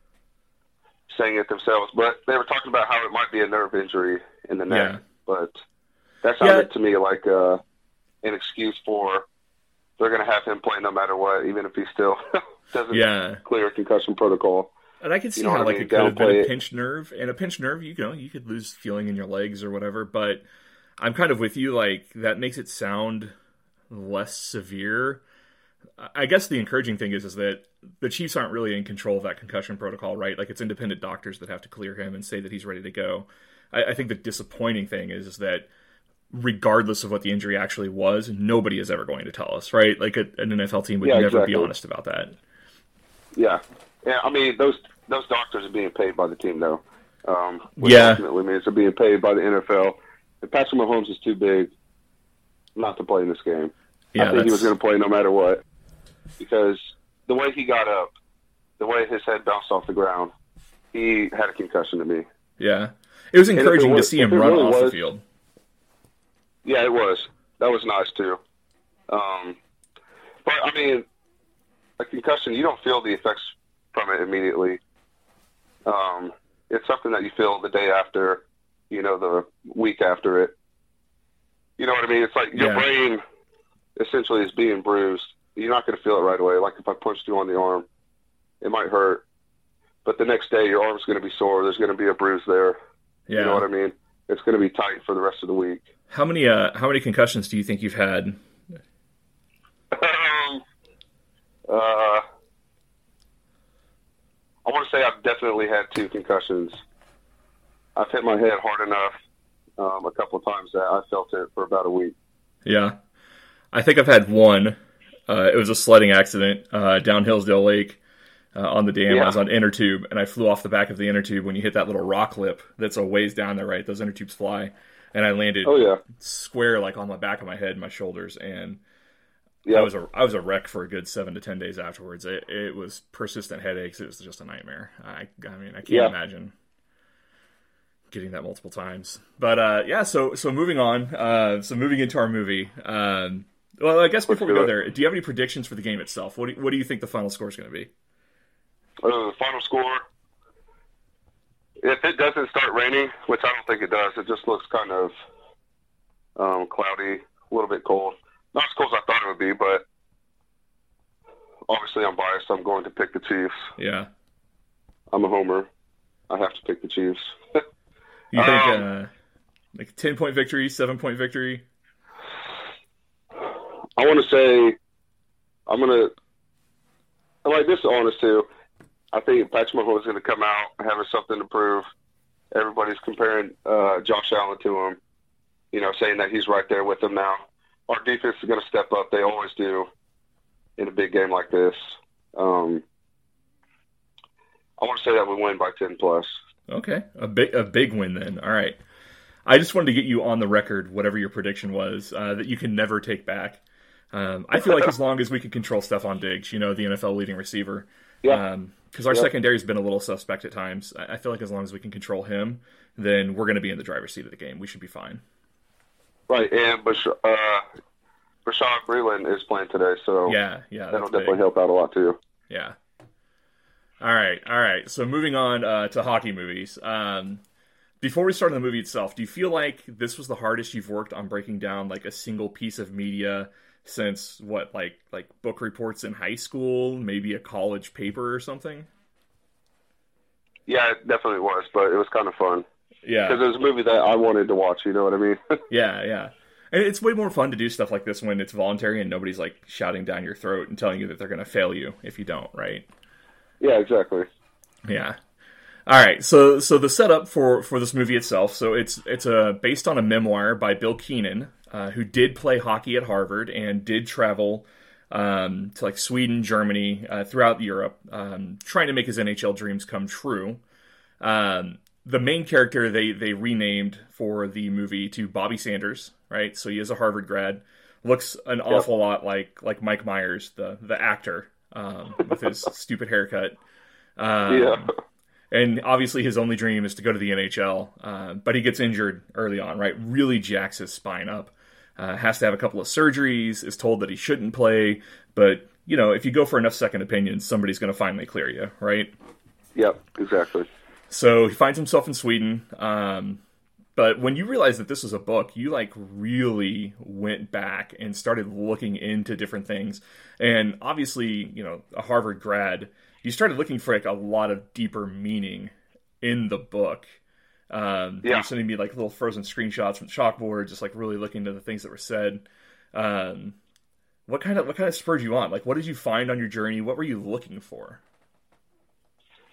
[SPEAKER 2] saying it themselves, but they were talking about how it might be a nerve injury in the neck. Yeah. But that sounded yeah. to me like uh, an excuse for they're going to have him play no matter what, even if he's still doesn't yeah. clear concussion protocol.
[SPEAKER 1] And I can see you know how like I mean? it could have been a pinched nerve, and a pinched nerve, you know, you could lose feeling in your legs or whatever. But I'm kind of with you. Like that makes it sound less severe. I guess the encouraging thing is is that the Chiefs aren't really in control of that concussion protocol, right? Like it's independent doctors that have to clear him and say that he's ready to go. I, I think the disappointing thing is, is that regardless of what the injury actually was, nobody is ever going to tell us, right? Like a, an NFL team would yeah, never exactly. be honest about that.
[SPEAKER 2] Yeah, yeah. I mean, those those doctors are being paid by the team, though. Um,
[SPEAKER 1] yeah,
[SPEAKER 2] ultimately means they're being paid by the NFL. And Patrick Mahomes is too big not to play in this game. Yeah, I think that's... he was going to play no matter what because the way he got up, the way his head bounced off the ground, he had a concussion to me.
[SPEAKER 1] Yeah, it was encouraging it was, to see him run really off was, the field.
[SPEAKER 2] Yeah, it was. That was nice too. Um, but I mean, a concussion, you don't feel the effects from it immediately. Um, it's something that you feel the day after, you know, the week after it. You know what I mean? It's like your yeah. brain essentially is being bruised you're not going to feel it right away. Like if I punched you on the arm, it might hurt, but the next day your arm's going to be sore. There's going to be a bruise there. Yeah. You know what I mean? It's going to be tight for the rest of the week.
[SPEAKER 1] How many uh, how many concussions do you think you've had?
[SPEAKER 2] Uh, I want to say I've definitely had two concussions. I've hit my head hard enough um, a couple of times that I felt it for about a week.
[SPEAKER 1] Yeah, I think I've had one. Uh, it was a sledding accident uh, down Hillsdale Lake uh, on the dam. Yeah. I was on inner tube, and I flew off the back of the inner tube when you hit that little rock lip that's a ways down there, right? Those inner tubes fly, and I landed
[SPEAKER 2] oh, yeah.
[SPEAKER 1] square like on the back of my head, and my shoulders, and I was a I was a wreck for a good seven to ten days afterwards. It, it was persistent headaches. It was just a nightmare. I I mean I can't yeah. imagine getting that multiple times. But uh, yeah, so so moving on. Uh, so moving into our movie. Um, well, I guess before we go there, do you have any predictions for the game itself? What do you, what do you think the final score is going to be?
[SPEAKER 2] Uh, the final score, if it doesn't start raining, which I don't think it does, it just looks kind of um, cloudy, a little bit cold. Not as cold as I thought it would be, but obviously I'm biased. I'm going to pick the Chiefs.
[SPEAKER 1] Yeah.
[SPEAKER 2] I'm a homer. I have to pick the Chiefs.
[SPEAKER 1] you think um, uh, like ten point victory, seven point victory?
[SPEAKER 2] I want to say I'm gonna. I like this honest too. I think Patrick Mahomes is going to come out having something to prove. Everybody's comparing uh, Josh Allen to him. You know, saying that he's right there with him now. Our defense is going to step up. They always do in a big game like this. Um, I want to say that we win by ten plus.
[SPEAKER 1] Okay, a big a big win then. All right. I just wanted to get you on the record, whatever your prediction was, uh, that you can never take back. Um, I feel like as long as we can control Stefon Diggs, you know, the NFL leading receiver,
[SPEAKER 2] yeah.
[SPEAKER 1] because um, our secondary's been a little suspect at times. I feel like as long as we can control him, then we're going to be in the driver's seat of the game. We should be fine.
[SPEAKER 2] Right, and but uh, Breeland is playing today, so
[SPEAKER 1] yeah, yeah,
[SPEAKER 2] that'll definitely big. help out a lot too.
[SPEAKER 1] Yeah. All right, all right. So moving on uh, to hockey movies. Um, before we start on the movie itself, do you feel like this was the hardest you've worked on breaking down like a single piece of media since what like like book reports in high school, maybe a college paper or something.
[SPEAKER 2] Yeah, it definitely was, but it was kind of fun.
[SPEAKER 1] Yeah,
[SPEAKER 2] because it was a movie that I wanted to watch. You know what I mean?
[SPEAKER 1] yeah, yeah. And it's way more fun to do stuff like this when it's voluntary and nobody's like shouting down your throat and telling you that they're going to fail you if you don't, right?
[SPEAKER 2] Yeah, exactly.
[SPEAKER 1] Yeah. All right, so so the setup for for this movie itself, so it's it's a based on a memoir by Bill Keenan, uh, who did play hockey at Harvard and did travel um, to like Sweden, Germany, uh, throughout Europe, um, trying to make his NHL dreams come true. Um, the main character they they renamed for the movie to Bobby Sanders, right? So he is a Harvard grad, looks an yep. awful lot like like Mike Myers, the the actor, um, with his stupid haircut. Um, yeah and obviously his only dream is to go to the NHL. Uh, but he gets injured early on, right? Really jacks his spine up. Uh, has to have a couple of surgeries. Is told that he shouldn't play, but you know if you go for enough second opinions, somebody's going to finally clear you, right?
[SPEAKER 2] Yep, exactly.
[SPEAKER 1] So he finds himself in Sweden. Um, but when you realize that this was a book, you like really went back and started looking into different things. And obviously, you know, a Harvard grad you started looking for like a lot of deeper meaning in the book. Um, yeah. You're sending me like little frozen screenshots from the chalkboard, just like really looking into the things that were said. Um, what kind of what kind of spurred you on? Like, what did you find on your journey? What were you looking for?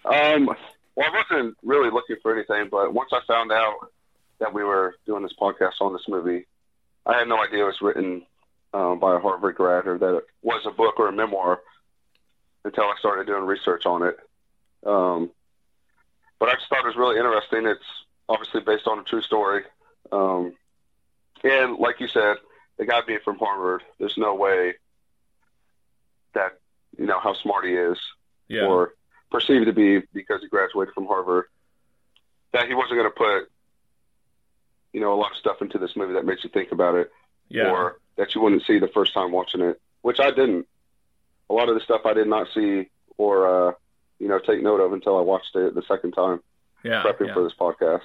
[SPEAKER 2] Um, well, I wasn't really looking for anything, but once I found out that we were doing this podcast on this movie, I had no idea it was written um, by a Harvard grad or that it was a book or a memoir until I started doing research on it. Um, but I just thought it was really interesting. It's obviously based on a true story. Um, and like you said, the guy being from Harvard, there's no way that, you know, how smart he is yeah. or perceived to be because he graduated from Harvard, that he wasn't going to put, you know, a lot of stuff into this movie that makes you think about it yeah. or that you wouldn't see the first time watching it, which I didn't a lot of the stuff I did not see or uh, you know take note of until I watched it the second time.
[SPEAKER 1] Yeah,
[SPEAKER 2] prepping
[SPEAKER 1] yeah.
[SPEAKER 2] for this podcast.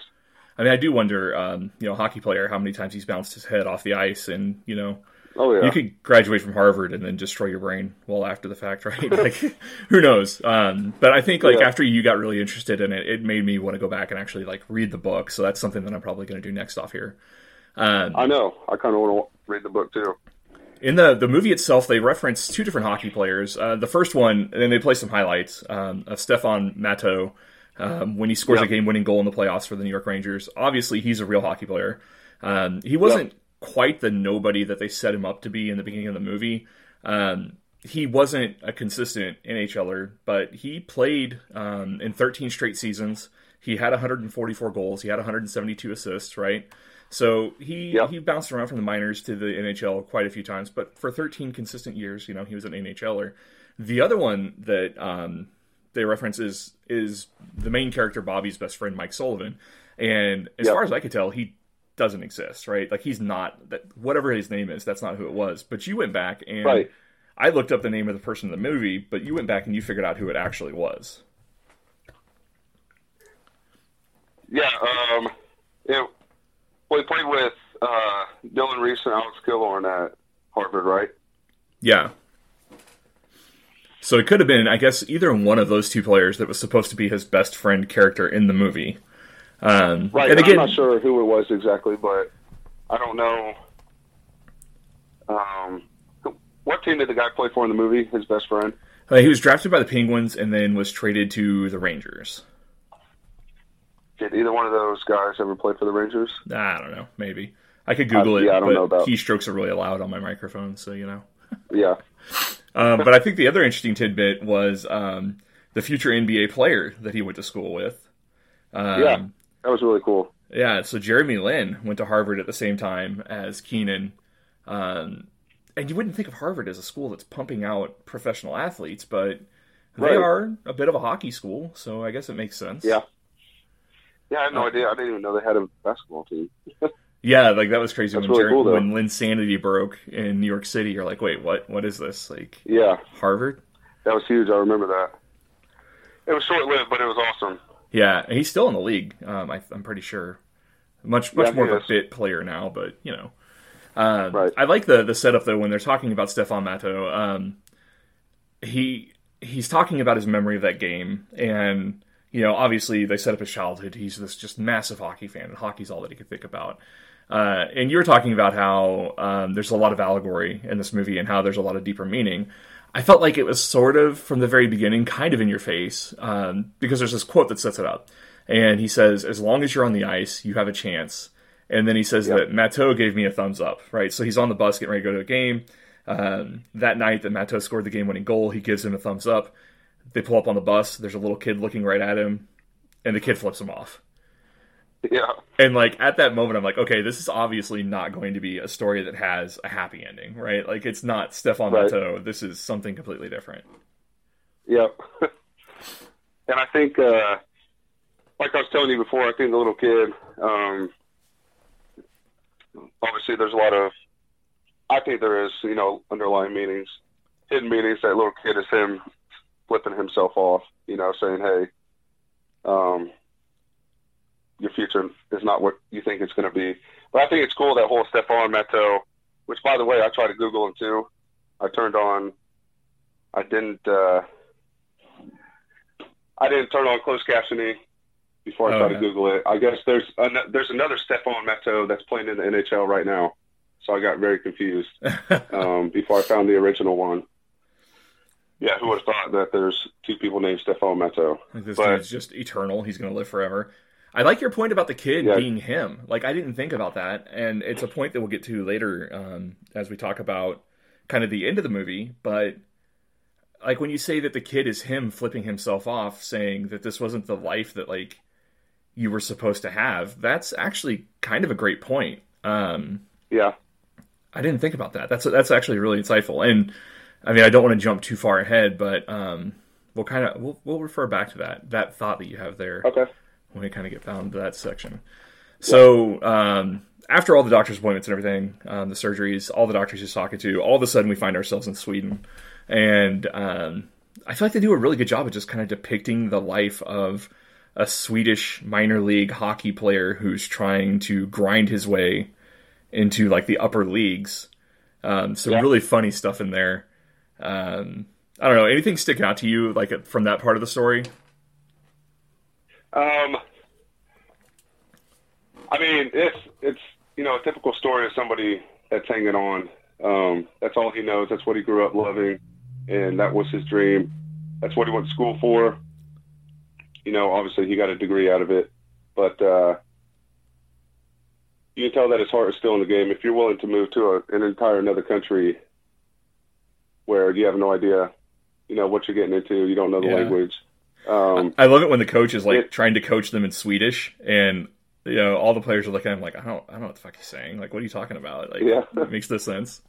[SPEAKER 1] I mean, I do wonder, um, you know, hockey player, how many times he's bounced his head off the ice, and you know,
[SPEAKER 2] oh yeah,
[SPEAKER 1] you could graduate from Harvard and then destroy your brain well after the fact, right? like, who knows? Um, but I think like yeah. after you got really interested in it, it made me want to go back and actually like read the book. So that's something that I'm probably going to do next off here.
[SPEAKER 2] Um, I know. I kind of want to read the book too
[SPEAKER 1] in the the movie itself, they reference two different hockey players. Uh, the first one, and then they play some highlights um, of Stéphane Matteau um, when he scores yep. a game-winning goal in the playoffs for the New York Rangers. Obviously, he's a real hockey player. Um, he wasn't yep. Quite the nobody that they set him up to be in the beginning of the movie. Um, he wasn't a consistent NHLer, but he played um, in 13 straight seasons. He had 144 goals. He had 172 assists. Right. So he yep. he bounced around from the minors to the NHL quite a few times, but for 13 consistent years, you know, he was an NHLer. The other one that um, they reference is is the main character Bobby's best friend Mike Sullivan, and as yep. far as I could tell, he doesn't exist, right? Like he's not that whatever his name is, that's not who it was. But you went back and right. I looked up the name of the person in the movie, but you went back and you figured out who it actually was.
[SPEAKER 2] Yeah, um, it he played with uh, Dylan Reese and Alex Killorn at Harvard, right?
[SPEAKER 1] Yeah. So it could have been, I guess, either one of those two players that was supposed to be his best friend character in the movie. Um,
[SPEAKER 2] right. And again, I'm not sure who it was exactly, but I don't know. Um, what team did the guy play for in the movie? His best friend.
[SPEAKER 1] Uh, he was drafted by the Penguins and then was traded to the Rangers.
[SPEAKER 2] Did either one of those guys ever play for the Rangers?
[SPEAKER 1] I don't know. Maybe I could Google uh, it. Yeah, I don't know about. Keystrokes are really loud on my microphone, so you know.
[SPEAKER 2] yeah.
[SPEAKER 1] um, but I think the other interesting tidbit was um, the future NBA player that he went to school with.
[SPEAKER 2] Um, yeah, that was really cool.
[SPEAKER 1] Yeah, so Jeremy Lin went to Harvard at the same time as Keenan. Um, and you wouldn't think of Harvard as a school that's pumping out professional athletes, but they right. are a bit of a hockey school, so I guess it makes sense.
[SPEAKER 2] Yeah. Yeah, I had no uh, idea. I didn't even know they had a basketball team.
[SPEAKER 1] yeah, like that was crazy when really cool, when Linsanity broke in New York City. You're like, wait, what? What is this? Like,
[SPEAKER 2] yeah,
[SPEAKER 1] Harvard.
[SPEAKER 2] That was huge. I remember that. It was short lived, but it was awesome.
[SPEAKER 1] Yeah, he's still in the league. Um, I, am pretty sure. Much much yeah, more of a bit player now, but you know. Um, right. I like the the setup though when they're talking about Stéphane Matteau. Um, he he's talking about his memory of that game and you know, obviously they set up his childhood. He's this just massive hockey fan, and hockey's all that he could think about. Uh, and you were talking about how um, there's a lot of allegory in this movie and how there's a lot of deeper meaning. I felt like it was sort of from the very beginning, kind of in your face, um, because there's this quote that sets it up, and he says, "As long as you're on the ice, you have a chance." And then he says yep. that Matteau gave me a thumbs up, right? So he's on the bus getting ready to go to a game. Um, that night that Matteau scored the game-winning goal, he gives him a thumbs up. They pull up on the bus. There's a little kid looking right at him, and the kid flips him off.
[SPEAKER 2] Yeah.
[SPEAKER 1] And like at that moment, I'm like, okay, this is obviously not going to be a story that has a happy ending, right? Like it's not Stefan right. This is something completely different.
[SPEAKER 2] Yep. and I think, uh, like I was telling you before, I think the little kid, um, obviously there's a lot of, I think there is, you know, underlying meanings, hidden meanings. That little kid is him flipping himself off, you know, saying, hey, um, your future is not what you think it's going to be. But I think it's cool that whole Stéphane Matteau, which by the way, I tried to Google him too. I turned on, I didn't, uh, I didn't turn on closed captioning before I oh, tried to Google it. I guess there's an, there's another Stefan Matteau that's playing in the NHL right now, so I got very confused um, before I found the original one. Yeah, who would have thought that there's two people named Stefan Matteau?
[SPEAKER 1] This but, dude's just eternal. He's going to live forever. I like your point about the kid yeah. being him. Like I didn't think about that, and it's a point that we'll get to later um, as we talk about kind of the end of the movie. But like when you say that the kid is him flipping himself off, saying that this wasn't the life that like you were supposed to have, that's actually kind of a great point. Um,
[SPEAKER 2] yeah,
[SPEAKER 1] I didn't think about that. That's that's actually really insightful. And I mean, I don't want to jump too far ahead, but um, we'll kind of we'll, we'll refer back to that that thought that you have there.
[SPEAKER 2] Okay
[SPEAKER 1] when we kind of get down to that section. So um, after all the doctor's appointments and everything, um, the surgeries, all the doctors he's talking to, all of a sudden we find ourselves in Sweden, and um, I feel like they do a really good job of just kind of depicting the life of a Swedish minor league hockey player who's trying to grind his way into like the upper leagues. Um, some yeah. really funny stuff in there. Um, I don't know. Anything stick out to you like from that part of the story?
[SPEAKER 2] Um, I mean, it's it's you know a typical story of somebody that's hanging on. Um, that's all he knows. That's what he grew up loving, and that was his dream. That's what he went to school for. You know, obviously he got a degree out of it, but uh, you can tell that his heart is still in the game. If you're willing to move to a, an entire another country where you have no idea, you know what you're getting into, you don't know the yeah. language um,
[SPEAKER 1] I love it when the coach is like it, trying to coach them in Swedish, and you know all the players are looking at him like, I don't, I don't know what the fuck he's saying. Like, what are you talking about? Like, yeah, it makes no sense.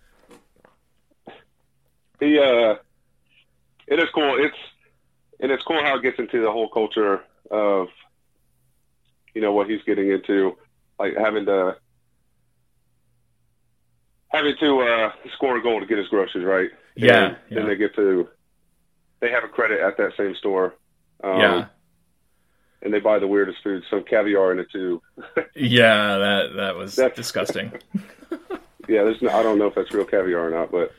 [SPEAKER 2] The uh, it is cool. It's and it's cool how it gets into the whole culture of you know what he's getting into, like having to having to uh, score a goal to get his groceries right.
[SPEAKER 1] Yeah,
[SPEAKER 2] and yeah. Then they get to they have a credit at that same store
[SPEAKER 1] um, yeah.
[SPEAKER 2] And they buy the weirdest food, some caviar in it too.
[SPEAKER 1] yeah, that that was that's, disgusting.
[SPEAKER 2] yeah, there's no, I don't know if that's real caviar or not, but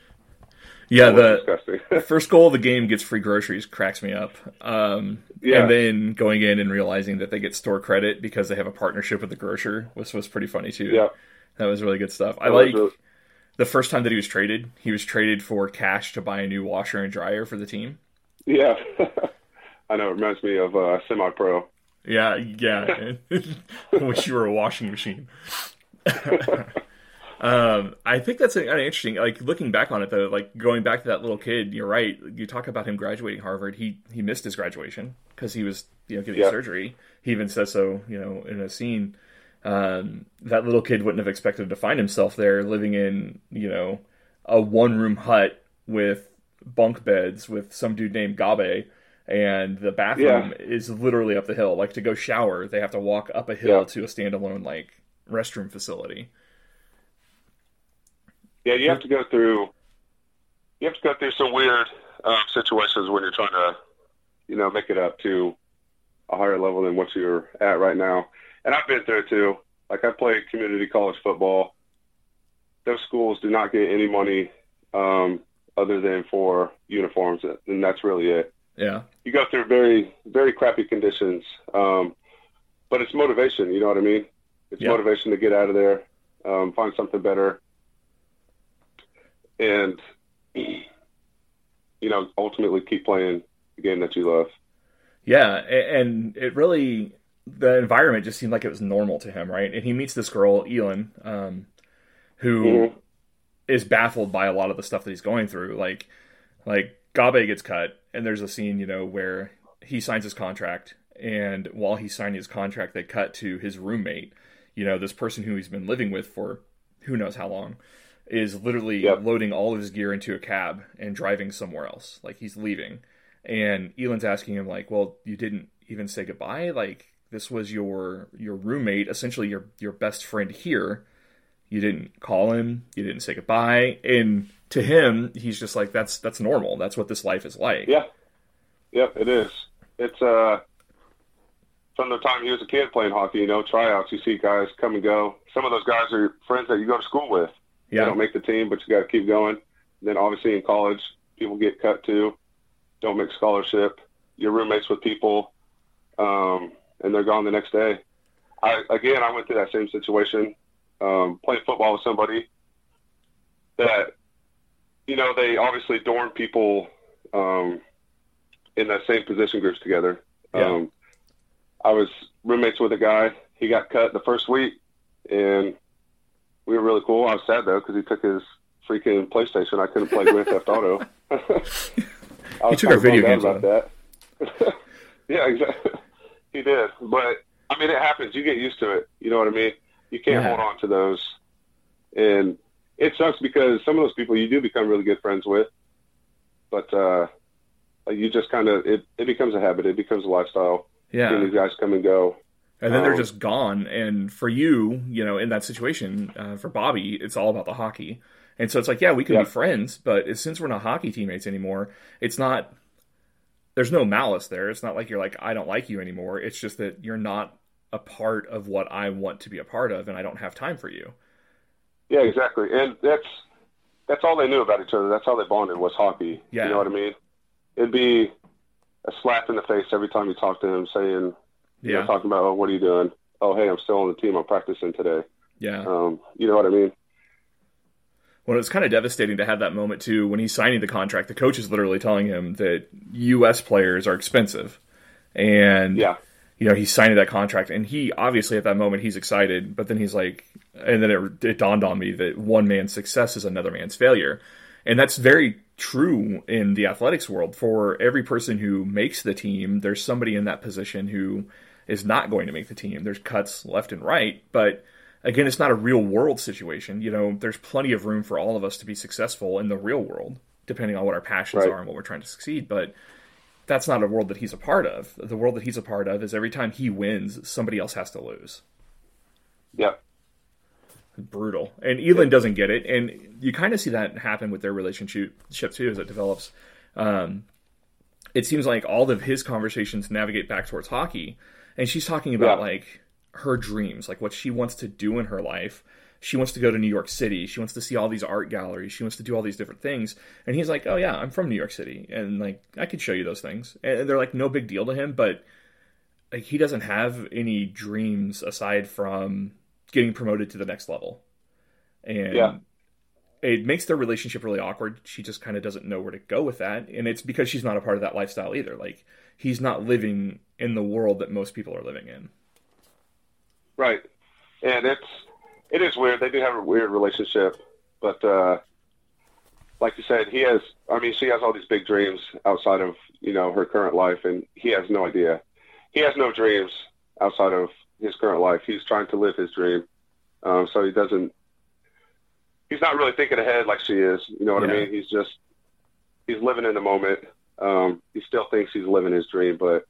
[SPEAKER 1] yeah, the first goal of the game gets free groceries cracks me up. Um, yeah. And then going in and realizing that they get store credit because they have a partnership with the grocer was was pretty funny too.
[SPEAKER 2] Yeah,
[SPEAKER 1] that was really good stuff. That I like really... the first time that he was traded. He was traded for cash to buy a new washer and dryer for the team.
[SPEAKER 2] Yeah. I know it reminds me of uh, semi pro.
[SPEAKER 1] Yeah, yeah. I wish you were a washing machine. um, I think that's kind of interesting. Like looking back on it, though, like going back to that little kid, you're right. You talk about him graduating Harvard. He he missed his graduation because he was you know getting yeah. surgery. He even says so, you know, in a scene. Um, that little kid wouldn't have expected to find himself there, living in you know a one room hut with bunk beds with some dude named Gabe and the bathroom yeah. is literally up the hill. Like to go shower, they have to walk up a hill yeah. to a standalone like restroom facility.
[SPEAKER 2] Yeah, you have to go through. You have to go through some weird um, situations when you're trying to, you know, make it up to a higher level than what you're at right now. And I've been through it too. Like I played community college football. Those schools do not get any money um, other than for uniforms, and that's really it.
[SPEAKER 1] Yeah.
[SPEAKER 2] You go through very, very crappy conditions. Um, but it's motivation, you know what I mean? It's yeah. motivation to get out of there, um, find something better. And, you know, ultimately keep playing the game that you love.
[SPEAKER 1] Yeah, and it really the environment just seemed like it was normal to him, right? And he meets this girl, Elin, um, who mm-hmm. is baffled by a lot of the stuff that he's going through. Like, like Gabe gets cut, and there's a scene, you know, where he signs his contract, and while he's signing his contract, they cut to his roommate, you know, this person who he's been living with for who knows how long, is literally yep. loading all of his gear into a cab and driving somewhere else. Like he's leaving. And Elin's asking him, like, well, you didn't even say goodbye? Like this was your your roommate, essentially your your best friend here. You didn't call him, you didn't say goodbye. And to him, he's just like, that's that's normal. That's what this life is like.
[SPEAKER 2] Yeah. Yep, it is. It's uh from the time he was a kid playing hockey, you know, tryouts, you see guys come and go. Some of those guys are friends that you go to school with. Yeah. They don't make the team, but you got to keep going. And then obviously in college, people get cut too. Don't make scholarship. You're roommates with people, um, and they're gone the next day. I again, I went through that same situation, um, playing football with somebody that, you know, they obviously dorm people um, in that same position groups together. Yeah. Um, I was roommates with a guy. He got cut the first week, and we were really cool. I was sad though because he took his freaking PlayStation. I couldn't play Grand Theft Auto.
[SPEAKER 1] I he took our video games about
[SPEAKER 2] that. yeah, exactly. He did, but I mean, it happens. You get used to it. You know what I mean? You can't yeah. hold on to those, and it sucks because some of those people you do become really good friends with, but uh, you just kind of it, it becomes a habit. It becomes a lifestyle.
[SPEAKER 1] Yeah,
[SPEAKER 2] these guys come and go
[SPEAKER 1] and then um, they're just gone. And for you, you know, in that situation, uh, for Bobby, it's all about the hockey. And so it's like, yeah, we can yeah. be friends, but since we're not hockey teammates anymore, it's not. There's no malice there. It's not like you're like I don't like you anymore. It's just that you're not a part of what I want to be a part of, and I don't have time for you.
[SPEAKER 2] Yeah, exactly. And that's that's all they knew about each other. That's how they bonded was hockey. Yeah. You know what I mean? It'd be a slap in the face every time you talk to him, saying, yeah. know, talking about, oh, what are you doing? Oh, hey, I'm still on the team. I'm practicing today.
[SPEAKER 1] Yeah.
[SPEAKER 2] Um, you know what I mean?
[SPEAKER 1] Well, it's kind of devastating to have that moment too. When he's signing the contract, the coach is literally telling him that U.S. players are expensive, and
[SPEAKER 2] yeah,
[SPEAKER 1] you know he's signing that contract, and he obviously at that moment he's excited, but then he's like, and then it, it dawned on me that one man's success is another man's failure, and that's very true in the athletics world. For every person who makes the team, there's somebody in that position who is not going to make the team. There's cuts left and right, but again, it's not a real world situation. You know, there's plenty of room for all of us to be successful in the real world, depending on what our passions right. are and what we're trying to succeed. But that's not a world that he's a part of. The world that he's a part of is every time he wins, somebody else has to lose.
[SPEAKER 2] Yeah.
[SPEAKER 1] Brutal. And Elin doesn't get it. And you kind of see that happen with their relationship too as it develops. Um, it seems like all of his conversations navigate back towards hockey and she's talking about yeah. like her dreams, like what she wants to do in her life. She wants to go to New York City. She wants to see all these art galleries. She wants to do all these different things. And he's like, "Oh yeah, I'm from New York City, and like I could show you those things." And they're like no big deal to him, but like he doesn't have any dreams aside from getting promoted to the next level. And yeah. it makes their relationship really awkward. She just kind of doesn't know where to go with that, and it's because she's not a part of that lifestyle either. Like he's not living in the world that most people are living in.
[SPEAKER 2] Right, and it's it is weird. They do have a weird relationship, but uh, like you said, he has. I mean, she has all these big dreams outside of you know her current life, and he has no idea. He has no dreams outside of his current life. He's trying to live his dream, um, so he doesn't. He's not really thinking ahead like she is. You know what yeah. I mean? He's just he's living in the moment. Um, he still thinks he's living his dream, but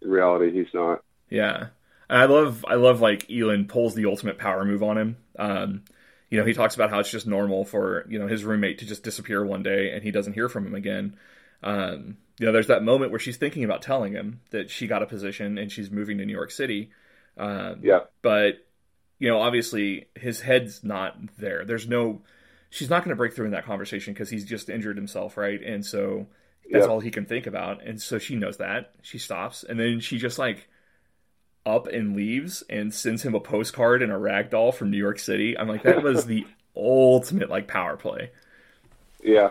[SPEAKER 2] in reality, he's not.
[SPEAKER 1] Yeah, I love I love like Elin pulls the ultimate power move on him. Um, you know, he talks about how it's just normal for you know his roommate to just disappear one day and he doesn't hear from him again. Um, you know, there's that moment where she's thinking about telling him that she got a position and she's moving to New York City. Um,
[SPEAKER 2] yeah,
[SPEAKER 1] but you know, obviously his head's not there. There's no. She's not going to break through in that conversation because he's just injured himself, right? And so that's yep. all he can think about. And so she knows that. She stops. And then she just like up and leaves and sends him a postcard and a rag doll from New York City. I'm like, that was the ultimate like power play.
[SPEAKER 2] Yeah.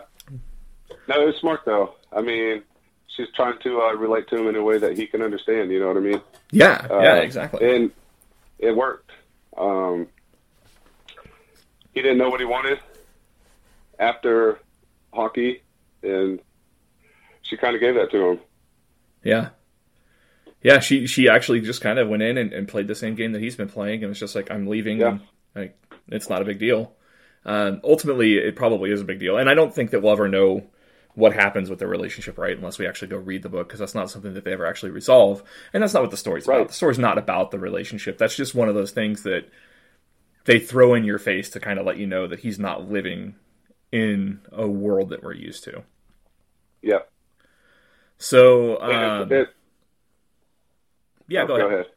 [SPEAKER 2] No, it was smart though. I mean, she's trying to uh, relate to him in a way that he can understand. You know what I mean?
[SPEAKER 1] Yeah,
[SPEAKER 2] Uh,
[SPEAKER 1] yeah, exactly.
[SPEAKER 2] And it worked. Um, he didn't know what he wanted after hockey, and she kind of gave that to him.
[SPEAKER 1] Yeah. Yeah, she she actually just kind of went in and, and played the same game that he's been playing, and it's just like, "I'm leaving."
[SPEAKER 2] Yeah.
[SPEAKER 1] And, like, it's not a big deal. Um, ultimately, it probably is a big deal, and I don't think that we'll ever know what happens with their relationship, right? Unless we actually go read the book, because that's not something that they ever actually resolve, and that's not what the story's
[SPEAKER 2] Right.
[SPEAKER 1] about. The story's not about the relationship. That's just one of those things that they throw in your face to kind of let you know that he's not living in a world that we're used to.
[SPEAKER 2] Yeah.
[SPEAKER 1] So, um, yeah,
[SPEAKER 2] oh,
[SPEAKER 1] go ahead.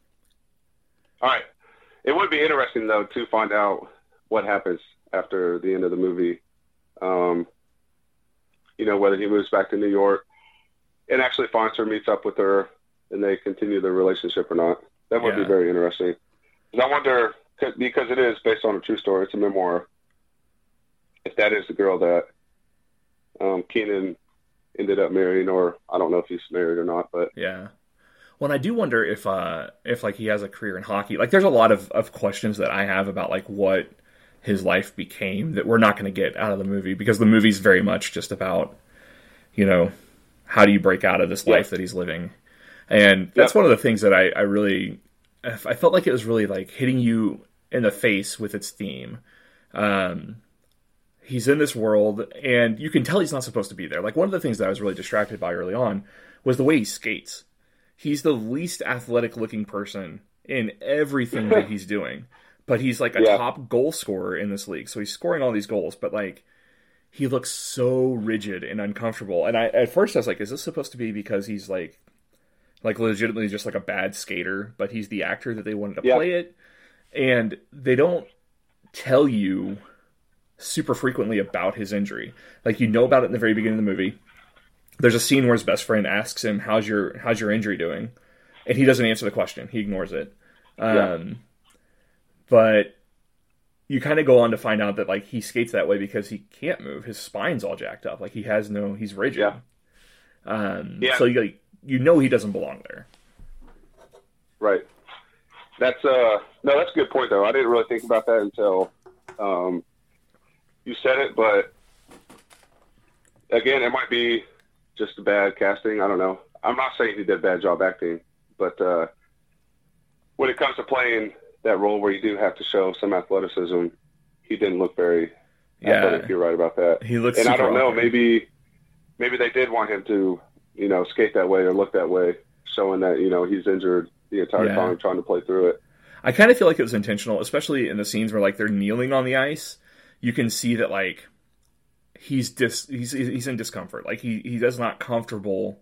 [SPEAKER 2] All right. It would be interesting though to find out what happens after the end of the movie. Um, you know, whether he moves back to New York and actually finds her, meets up with her, and they continue their relationship or not. That would
[SPEAKER 1] Yeah.
[SPEAKER 2] be very interesting. 'Cause I wonder 'cause- because it is based on a true story. It's a memoir. If that is the girl that um, Keenan ended up marrying, or I don't know if he's married or not, but
[SPEAKER 1] Yeah. Well, I do wonder if uh if like he has a career in hockey. Like there's a lot of, of questions that I have about like what his life became that we're not going to get out of the movie because the movie's very much just about you know how do you break out of this
[SPEAKER 2] Yeah.
[SPEAKER 1] life that he's living. And that's
[SPEAKER 2] Yeah.
[SPEAKER 1] one of the things that I I really I felt like it was really like hitting you in the face with its theme. Um he's in this world and you can tell he's not supposed to be there. Like one of the things that I was really distracted by early on was the way he skates. He's the least athletic looking person in everything that he's doing. But he's like a
[SPEAKER 2] Yeah.
[SPEAKER 1] top goal scorer in this league. So he's scoring all these goals, but like he looks so rigid and uncomfortable. And I at first I was like, is this supposed to be because he's like like legitimately just like a bad skater, but he's the actor that they wanted to
[SPEAKER 2] Yeah.
[SPEAKER 1] play it. And they don't tell you super frequently about his injury. Like you know about it in the very beginning of the movie. There's a scene where his best friend asks him, "How's your How's your injury doing?" And he doesn't answer the question. He ignores it.
[SPEAKER 2] Yeah.
[SPEAKER 1] Um, but you kind of go on to find out that like he skates that way because he can't move. His spine's all jacked up. Like he has no. He's rigid.
[SPEAKER 2] Yeah.
[SPEAKER 1] Um,
[SPEAKER 2] Yeah.
[SPEAKER 1] So you like, you know he doesn't belong there.
[SPEAKER 2] Right. That's uh no, that's a good point though. I didn't really think about that until um, you said it, but again, it might be just a bad casting. I don't know. I'm not saying he did a bad job acting, but uh, when it comes to playing that role where you do have to show some athleticism, he didn't look very athletic.
[SPEAKER 1] Yeah.
[SPEAKER 2] You're right about that.
[SPEAKER 1] He looks.
[SPEAKER 2] and I don't know,
[SPEAKER 1] awkward.
[SPEAKER 2] maybe maybe they did want him to, you know, skate that way or look that way, showing that you know he's injured the entire
[SPEAKER 1] Yeah.
[SPEAKER 2] time trying to play through it.
[SPEAKER 1] I kind of feel like it was intentional, especially in the scenes where like they're kneeling on the ice. You can see that like he's dis he's he's in discomfort. Like he he does not comfortable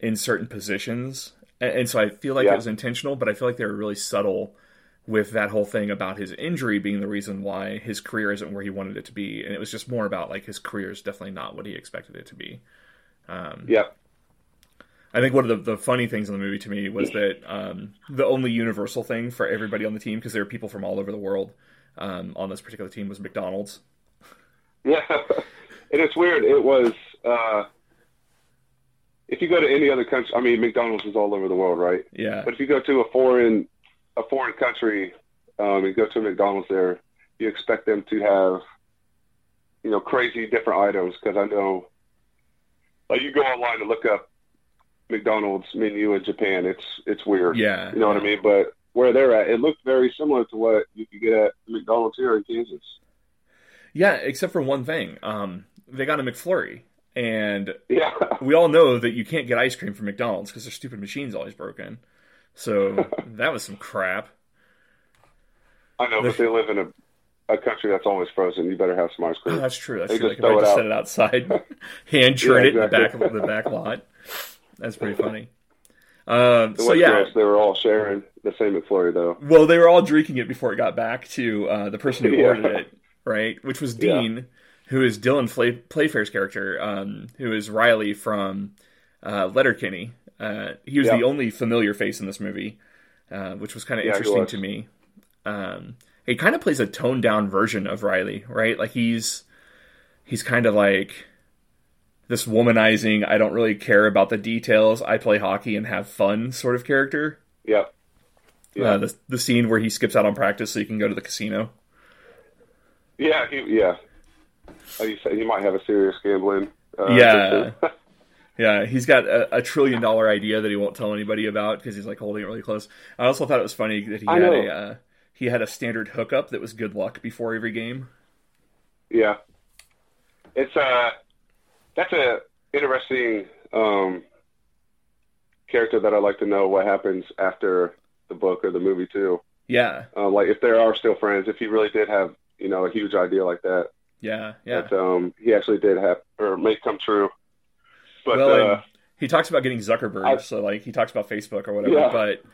[SPEAKER 1] in certain positions, and, and so I feel like
[SPEAKER 2] Yeah.
[SPEAKER 1] it was intentional. But I feel like they were really subtle with that whole thing about his injury being the reason why his career isn't where he wanted it to be, and it was just more about like his career is definitely not what he expected it to be. Um,
[SPEAKER 2] Yeah,
[SPEAKER 1] I think one of the, the funny things in the movie to me was that um, the only universal thing for everybody on the team, because there are people from all over the world um, on this particular team, was McDonald's.
[SPEAKER 2] Yeah, and it's weird. It was uh, if you go to any other country. I mean, McDonald's is all over the world, right?
[SPEAKER 1] Yeah,
[SPEAKER 2] But if you go to a foreign a foreign country um, and go to a McDonald's there, you expect them to have you know crazy different items because I know like you go online to look up McDonald's menu in Japan, it's it's weird.
[SPEAKER 1] yeah,
[SPEAKER 2] You know what I mean? But where they're at, it looked very similar to what you could get at McDonald's here in Kansas.
[SPEAKER 1] Yeah. Except for one thing, um, they got a McFlurry, and
[SPEAKER 2] Yeah,
[SPEAKER 1] we all know that you can't get ice cream from McDonald's because their stupid machine's always broken. So that was some crap.
[SPEAKER 2] I know, but they live in a a country that's always frozen. You better have some ice
[SPEAKER 1] Oh,
[SPEAKER 2] cream.
[SPEAKER 1] that's true. That's
[SPEAKER 2] They
[SPEAKER 1] true.
[SPEAKER 2] just throw
[SPEAKER 1] probably
[SPEAKER 2] it
[SPEAKER 1] just set it outside, hand churn
[SPEAKER 2] Yeah,
[SPEAKER 1] it in the back of the back lot. That's pretty funny. Um, so yeah,
[SPEAKER 2] they were all sharing the same McFlurry though.
[SPEAKER 1] Well, they were all drinking it before it got back to uh, the person who
[SPEAKER 2] Yeah.
[SPEAKER 1] ordered it, right? Which was
[SPEAKER 2] Yeah.
[SPEAKER 1] Dean, who is Dylan Playfair's character, um, who is Reilly from uh, Letterkenny. Uh, he was
[SPEAKER 2] Yeah.
[SPEAKER 1] the only familiar face in this movie, uh, which was kind of
[SPEAKER 2] Yeah,
[SPEAKER 1] interesting to me. Um, he kind of plays a toned down version of Reilly, right? Like he's he's kind of like this womanizing, I don't really care about the details. I play hockey and have fun sort of character.
[SPEAKER 2] Yep.
[SPEAKER 1] Yeah. Uh, the the scene where he skips out on practice so he can go to the casino.
[SPEAKER 2] Yeah, he, yeah. Like you said, he might have a serious gambling.
[SPEAKER 1] Uh, yeah. yeah, he's got a, a, trillion dollar idea that he won't tell anybody about because he's like holding it really close. I also thought it was funny that he I had know. a uh, he had a standard hookup that was good luck before every game.
[SPEAKER 2] Yeah, it's uh that's a interesting um, character that I'd like to know what happens after the book or the movie too.
[SPEAKER 1] Yeah,
[SPEAKER 2] uh, like if there are still friends, if he really did have you know a huge idea like that.
[SPEAKER 1] Yeah, yeah.
[SPEAKER 2] That um, he actually did have or make come true.
[SPEAKER 1] But well, uh, he talks about getting Zuckerberg, I, so like he talks about Facebook or whatever. Yeah. But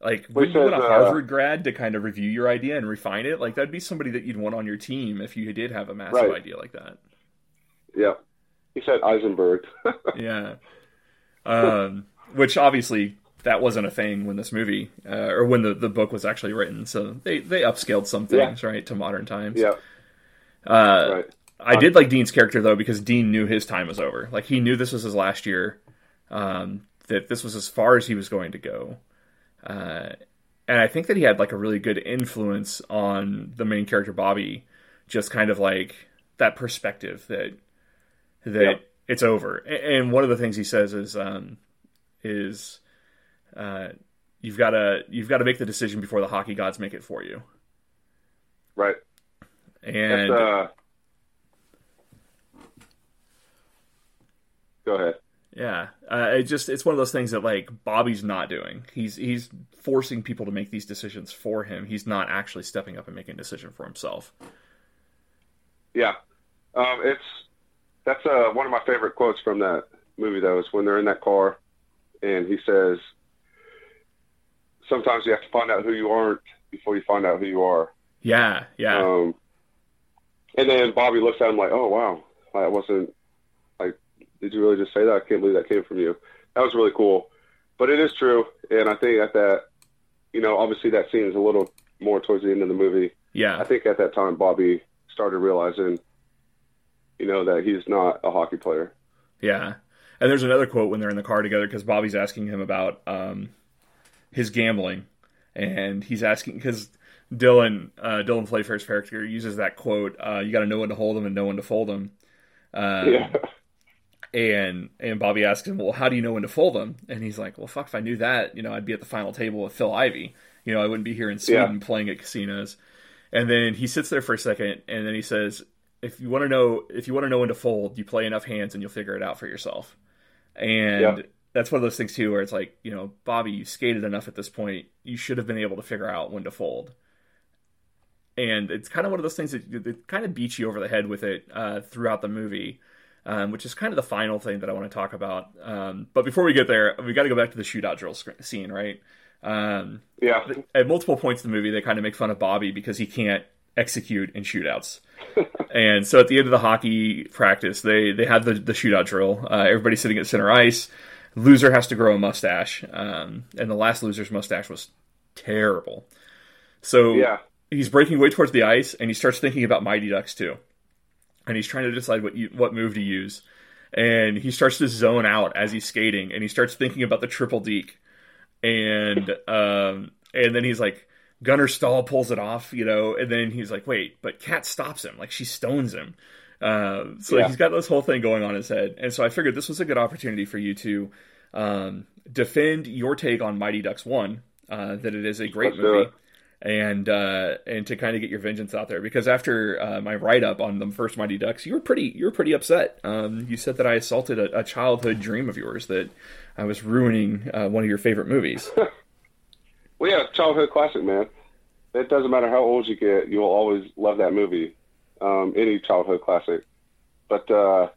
[SPEAKER 1] like, when you want a uh, Harvard uh, grad to kind of review your idea and refine it, like that'd be somebody that you'd want on your team if you did have a massive right. idea like that.
[SPEAKER 2] Yeah, he said Eisenberg.
[SPEAKER 1] yeah, um, which obviously that wasn't a thing when this movie uh, or when the, the book was actually written. So they they upscaled some things yeah. right to modern times.
[SPEAKER 2] Yeah.
[SPEAKER 1] Uh, right. I did like Dean's character though because Dean knew his time was over. Like he knew this was his last year. Um, that this was as far as he was going to go. Uh, and I think that he had like a really good influence on the main character Bobby, just kind of like that perspective that that yeah. it's over. And one of the things he says is um, is uh, you've got to you've got to make the decision before the hockey gods make it for you.
[SPEAKER 2] Right.
[SPEAKER 1] And
[SPEAKER 2] uh... go ahead.
[SPEAKER 1] Yeah, uh, it just it's one of those things that like Bobby's not doing. He's he's forcing people to make these decisions for him. He's not actually stepping up and making a decision for himself.
[SPEAKER 2] Yeah, um, it's that's uh, one of my favorite quotes from that movie. Though is when they're in that car, and he says, "Sometimes you have to find out who you aren't before you find out who you are."
[SPEAKER 1] Yeah, yeah.
[SPEAKER 2] Um, and then Bobby looks at him like, "Oh wow, I wasn't like, did you really just say that? I can't believe that came from you. That was really cool. But it is true, and I think at that, you know, obviously that scene is a little more towards the end of the movie.
[SPEAKER 1] Yeah.
[SPEAKER 2] I think at that time Bobby started realizing, you know, that he's not a hockey player.
[SPEAKER 1] Yeah. And there's another quote when they're in the car together because Bobby's asking him about um, his gambling, and he's asking because Dylan uh, Dylan Playfair's character uses that quote: uh, "You got to know when to hold them and know when to fold them." Uh, yeah and and Bobby asks him, "Well, how do you know when to fold them?" And he's like, "Well, fuck, if I knew that, you know, I'd be at the final table with Phil Ivey. You know, I wouldn't be here in Sweden yeah. playing at casinos." And then he sits there for a second, and then he says, "If you want to know, if you want to know when to fold, you play enough hands, and you'll figure it out for yourself." And yeah. That's one of those things too, where it's like, you know, Bobby, you skated enough at this point, you should have been able to figure out when to fold. And it's kind of one of those things that, that kind of beats you over the head with it uh, throughout the movie um, which is kind of the final thing that I want to talk about. Um, but before we get there, we got to go back to the shootout drill scene, right? Um,
[SPEAKER 2] yeah.
[SPEAKER 1] At multiple points in the movie, they kind of make fun of Bobby because he can't execute in shootouts. and so at the end of the hockey practice, they they had the the shootout drill. Uh, everybody's sitting at center ice. Loser has to grow a mustache, um, and the last loser's mustache was terrible. So
[SPEAKER 2] yeah.
[SPEAKER 1] he's breaking way towards the ice, and he starts thinking about Mighty Ducks too and he's trying to decide what you, what move to use. And he starts to zone out as he's skating, and he starts thinking about the triple deke, and um, and then he's like, Gunnar Stahl pulls it off, you know, and then he's like, wait, but Kat stops him, like she stones him. Uh, so yeah. he's got this whole thing going on his head, and so I figured this was a good opportunity for you to um, defend your take on Mighty Ducks One, uh, that it is a great Let's movie and uh, and to kind of get your vengeance out there. Because after uh, my write up on the first Mighty Ducks, you were pretty you were pretty upset. Um, you said that I assaulted a, a, childhood dream of yours that I was ruining uh, one of your favorite movies.
[SPEAKER 2] well, yeah, childhood classic, man. It doesn't matter how old you get, you'll always love that movie. Um, any childhood classic, but uh,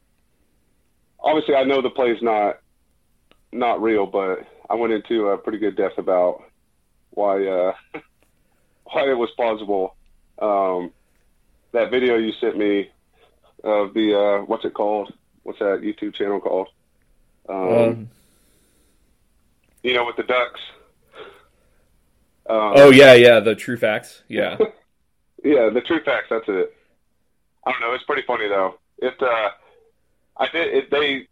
[SPEAKER 2] obviously, I know the play's not not real, but I went into a pretty good depth about why uh, why it was plausible. Um, that video you sent me of the uh, what's it called? What's that YouTube channel called? Um, um, you know, with the ducks.
[SPEAKER 1] Um, oh yeah, yeah, the true facts. Yeah,
[SPEAKER 2] yeah, the true facts. That's it. I don't know. It's pretty funny though. It. Uh, I did. It, they.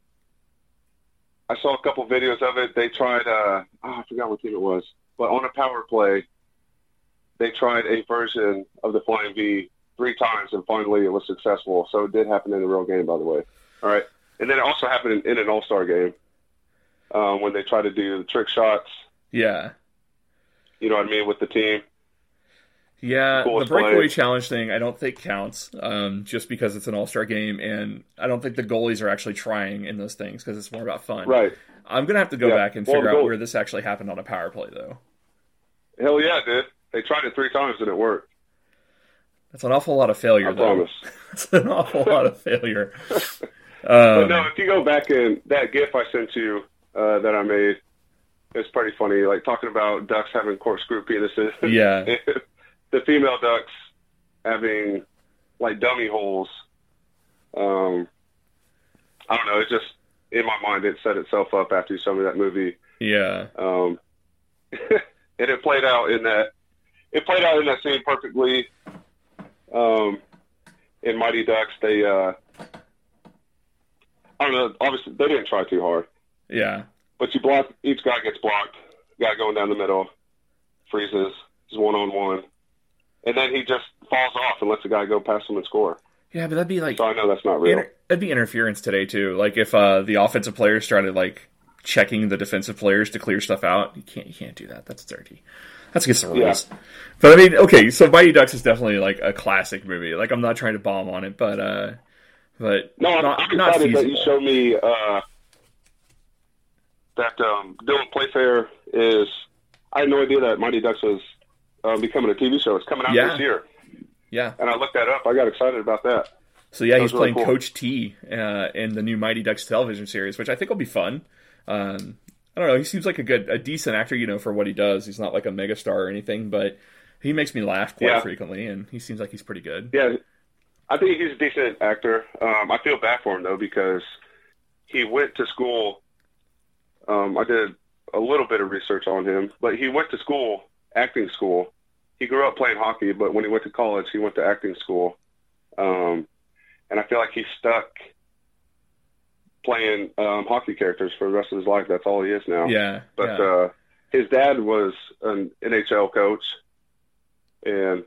[SPEAKER 2] I saw a couple videos of it. They tried. Uh, oh, I forgot what team it was, but on a power play, they tried a version of the flying V three times, and finally it was successful. So it did happen in the real game, by the way. All right, and then it also happened in, in an All Star game um, when they tried to do the trick shots.
[SPEAKER 1] Yeah.
[SPEAKER 2] You know what I mean with the team.
[SPEAKER 1] Yeah, the breakaway challenge thing I don't think counts, um, just because it's an all star game, and I don't think the goalies are actually trying in those things because it's more about fun.
[SPEAKER 2] Right.
[SPEAKER 1] I'm gonna have to go yeah. back and well, figure out where this actually happened on a power play, though.
[SPEAKER 2] Hell yeah, dude! They tried it three times and it worked.
[SPEAKER 1] That's an awful lot of failure.
[SPEAKER 2] I though. promise.
[SPEAKER 1] That's an awful lot of failure.
[SPEAKER 2] Um, but no, if you go back in that GIF I sent you uh, that I made, it's pretty funny. Like talking about ducks having corkscrew penises.
[SPEAKER 1] Yeah.
[SPEAKER 2] the female ducks having like dummy holes. Um, I don't know. It just in my mind it set itself up after you showed me that movie.
[SPEAKER 1] Yeah.
[SPEAKER 2] Um, and it played out in that. It played out in that scene perfectly. Um, in Mighty Ducks, they. Uh, I don't know. Obviously, they didn't try too hard.
[SPEAKER 1] Yeah.
[SPEAKER 2] But you block. Each guy gets blocked. Guy going down the middle, freezes. He's one on one and then he just falls off and lets the guy go past him and score.
[SPEAKER 1] Yeah, but that'd be like
[SPEAKER 2] so I know that's not real. Inter-
[SPEAKER 1] that'd be interference today too. Like if uh, the offensive players started like checking the defensive players to clear stuff out, you can't you can't do that. That's dirty. That's against the rules. Yeah. But I mean, okay, so Mighty Ducks is definitely like a classic movie. Like I'm not trying to bomb on it, but uh, but
[SPEAKER 2] no,
[SPEAKER 1] not,
[SPEAKER 2] I'm excited feasible. that you showed me uh, that um, Dylan Playfair is. I had no idea that Mighty Ducks was uh, becoming a TV show. It's coming out
[SPEAKER 1] yeah.
[SPEAKER 2] this year.
[SPEAKER 1] Yeah.
[SPEAKER 2] And I looked that up. I got excited about that.
[SPEAKER 1] So yeah, that he's playing really cool. Coach T uh, in the new Mighty Ducks television series, which I think will be fun. Um, I don't know. He seems like a good, a decent actor, you know, for what he does. He's not like a megastar or anything, but he makes me laugh quite yeah. frequently, and he seems like he's pretty good.
[SPEAKER 2] Yeah, I think he's a decent actor. Um, I feel bad for him though because he went to school. Um, I did a little bit of research on him, but he went to school acting school. He grew up playing hockey, but when he went to college, he went to acting school. Um, and I feel like he's stuck playing um, hockey characters for the rest of his life. That's all he is now.
[SPEAKER 1] Yeah.
[SPEAKER 2] But
[SPEAKER 1] yeah.
[SPEAKER 2] Uh, his dad was an NHL coach, and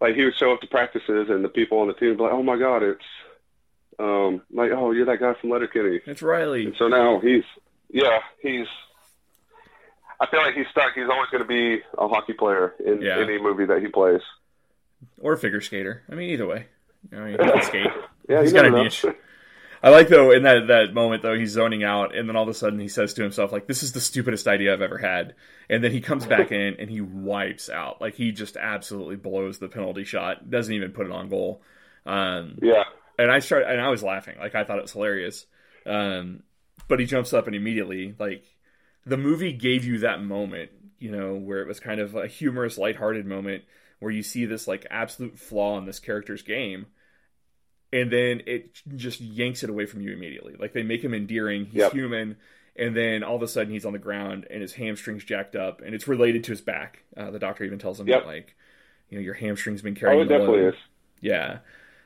[SPEAKER 2] like he would show up to practices, and the people on the team would be like, "Oh my God, it's um, like, oh, you're that guy from Letterkenny."
[SPEAKER 1] It's Reilly.
[SPEAKER 2] And so now he's yeah, he's I feel like he's stuck. He's always going to be a hockey player in yeah. any movie that he plays,
[SPEAKER 1] or a figure skater. I mean, either way, I mean, he can skate.
[SPEAKER 2] yeah,
[SPEAKER 1] he's
[SPEAKER 2] got a niche.
[SPEAKER 1] I like though in that that moment though he's zoning out and then all of a sudden he says to himself like this is the stupidest idea I've ever had and then he comes back in and he wipes out like he just absolutely blows the penalty shot doesn't even put it on goal. Um,
[SPEAKER 2] yeah,
[SPEAKER 1] and I started and I was laughing like I thought it was hilarious. Um, but he jumps up and immediately like the movie gave you that moment, you know, where it was kind of a humorous, lighthearted moment where you see this like absolute flaw in this character's game, and then it just yanks it away from you immediately. Like they make him endearing, he's
[SPEAKER 2] yep.
[SPEAKER 1] human, and then all of a sudden he's on the ground and his hamstrings jacked up, and it's related to his back. Uh, the doctor even tells him
[SPEAKER 2] yep.
[SPEAKER 1] that like, you know, your hamstring's been carrying.
[SPEAKER 2] Oh, it definitely load. is.
[SPEAKER 1] Yeah.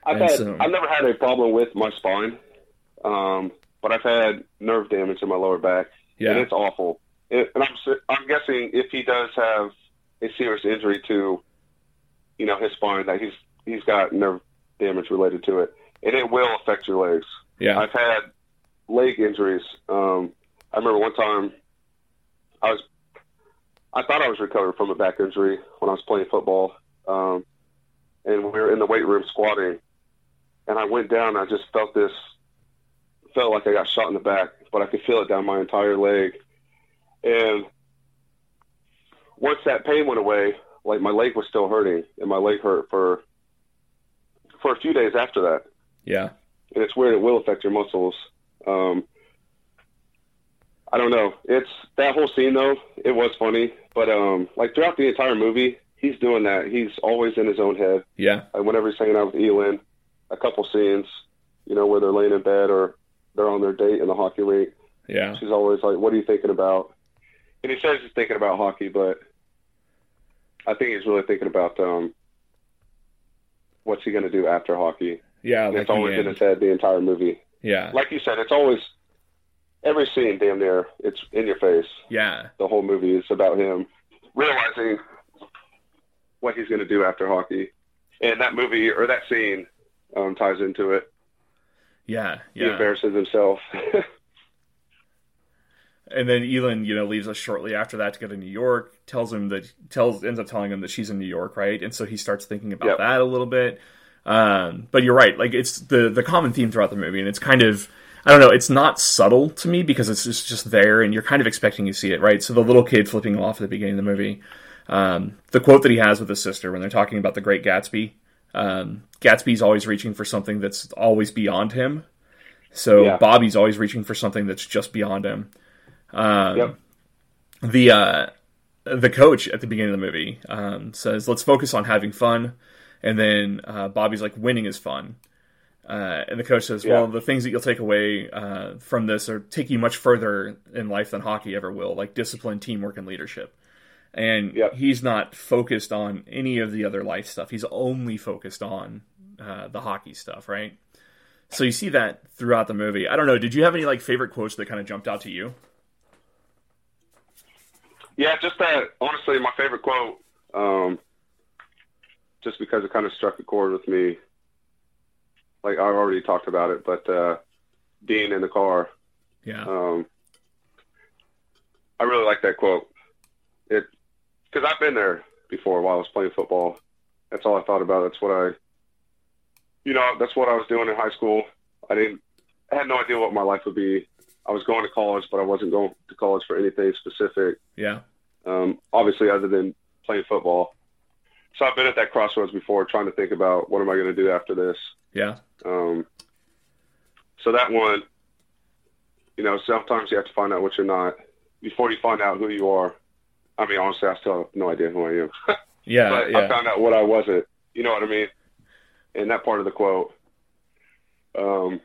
[SPEAKER 2] I've had, so, I've never had a problem with my spine, um, but I've had nerve damage in my lower back
[SPEAKER 1] yeah,
[SPEAKER 2] and it's awful. and I'm I'm guessing if he does have a serious injury to, you know, his spine, that he's he's got nerve damage related to it, and it will affect your legs.
[SPEAKER 1] Yeah,
[SPEAKER 2] I've had leg injuries. Um, I remember one time I was I thought I was recovering from a back injury when I was playing football, um, and we were in the weight room squatting, and I went down. And I just felt this, felt like I got shot in the back, but I could feel it down my entire leg. And once that pain went away, like my leg was still hurting, and my leg hurt for for a few days after that.
[SPEAKER 1] Yeah,
[SPEAKER 2] and it's weird. It will affect your muscles. Um, I don't know. It's that whole scene though. It was funny, but um, like throughout the entire movie, he's doing that. He's always in his own head.
[SPEAKER 1] Yeah.
[SPEAKER 2] And whenever he's hanging out with Elin, a couple scenes, you know, where they're laying in bed or they're on their date in the hockey rink.
[SPEAKER 1] Yeah.
[SPEAKER 2] She's always like, "What are you thinking about?" And he says he's thinking about hockey, but I think he's really thinking about um, what's he going to do after hockey.
[SPEAKER 1] Yeah,
[SPEAKER 2] like it's always in his head the entire movie.
[SPEAKER 1] Yeah.
[SPEAKER 2] Like you said, it's always every scene, damn near, it's in your face.
[SPEAKER 1] Yeah.
[SPEAKER 2] The whole movie is about him realizing what he's going to do after hockey, and that movie or that scene um, ties into it.
[SPEAKER 1] Yeah.
[SPEAKER 2] He embarrasses himself.
[SPEAKER 1] And then Elin, you know, leaves us shortly after that to go to New York. Tells him that tells ends up telling him that she's in New York, right? And so he starts thinking about
[SPEAKER 2] Yep.
[SPEAKER 1] that a little bit. Um, but you're right, like it's the the common theme throughout the movie, and it's kind of I don't know, it's not subtle to me because it's just, just there, and you're kind of expecting to see it, right? So the little kid flipping off at the beginning of the movie, um, the quote that he has with his sister when they're talking about the Great Gatsby. Um, Gatsby's always reaching for something that's always beyond him. So
[SPEAKER 2] Yeah.
[SPEAKER 1] Bobby's always reaching for something that's just beyond him. Um,
[SPEAKER 2] Yep.
[SPEAKER 1] The uh, the coach at the beginning of the movie um, says, "Let's focus on having fun," and then uh, Bobby's like, "Winning is fun." Uh, and the coach says,
[SPEAKER 2] Yeah.
[SPEAKER 1] "Well, the things that you'll take away uh, from this are take you much further in life than hockey ever will, like discipline, teamwork, and leadership." And
[SPEAKER 2] Yep.
[SPEAKER 1] he's not focused on any of the other life stuff. He's only focused on uh, the hockey stuff, right? So you see that throughout the movie. I don't know. Did you have any like favorite quotes that kind of jumped out to you?
[SPEAKER 2] Yeah, just that. Honestly, my favorite quote, um, just because it kind of struck a chord with me. Like I've already talked about it, but uh, being in the car,
[SPEAKER 1] Yeah,
[SPEAKER 2] um, I really like that quote. Because I've been there before while I was playing football. That's all I thought about. That's what I, you know, that's what I was doing in high school. I didn't, I had no idea what my life would be. I was going to college, but I wasn't going to college for anything specific
[SPEAKER 1] yeah,
[SPEAKER 2] um, obviously other than playing football. So I've been at that crossroads before, trying to think about what am I going to do after this.
[SPEAKER 1] yeah,
[SPEAKER 2] Um, so that one, you know, sometimes you have to find out what you're not before you find out who you are. I mean, honestly, I still have no idea who I am,
[SPEAKER 1] yeah,
[SPEAKER 2] but
[SPEAKER 1] yeah.
[SPEAKER 2] I found out what I wasn't. You know what I mean? And that part of the quote, um,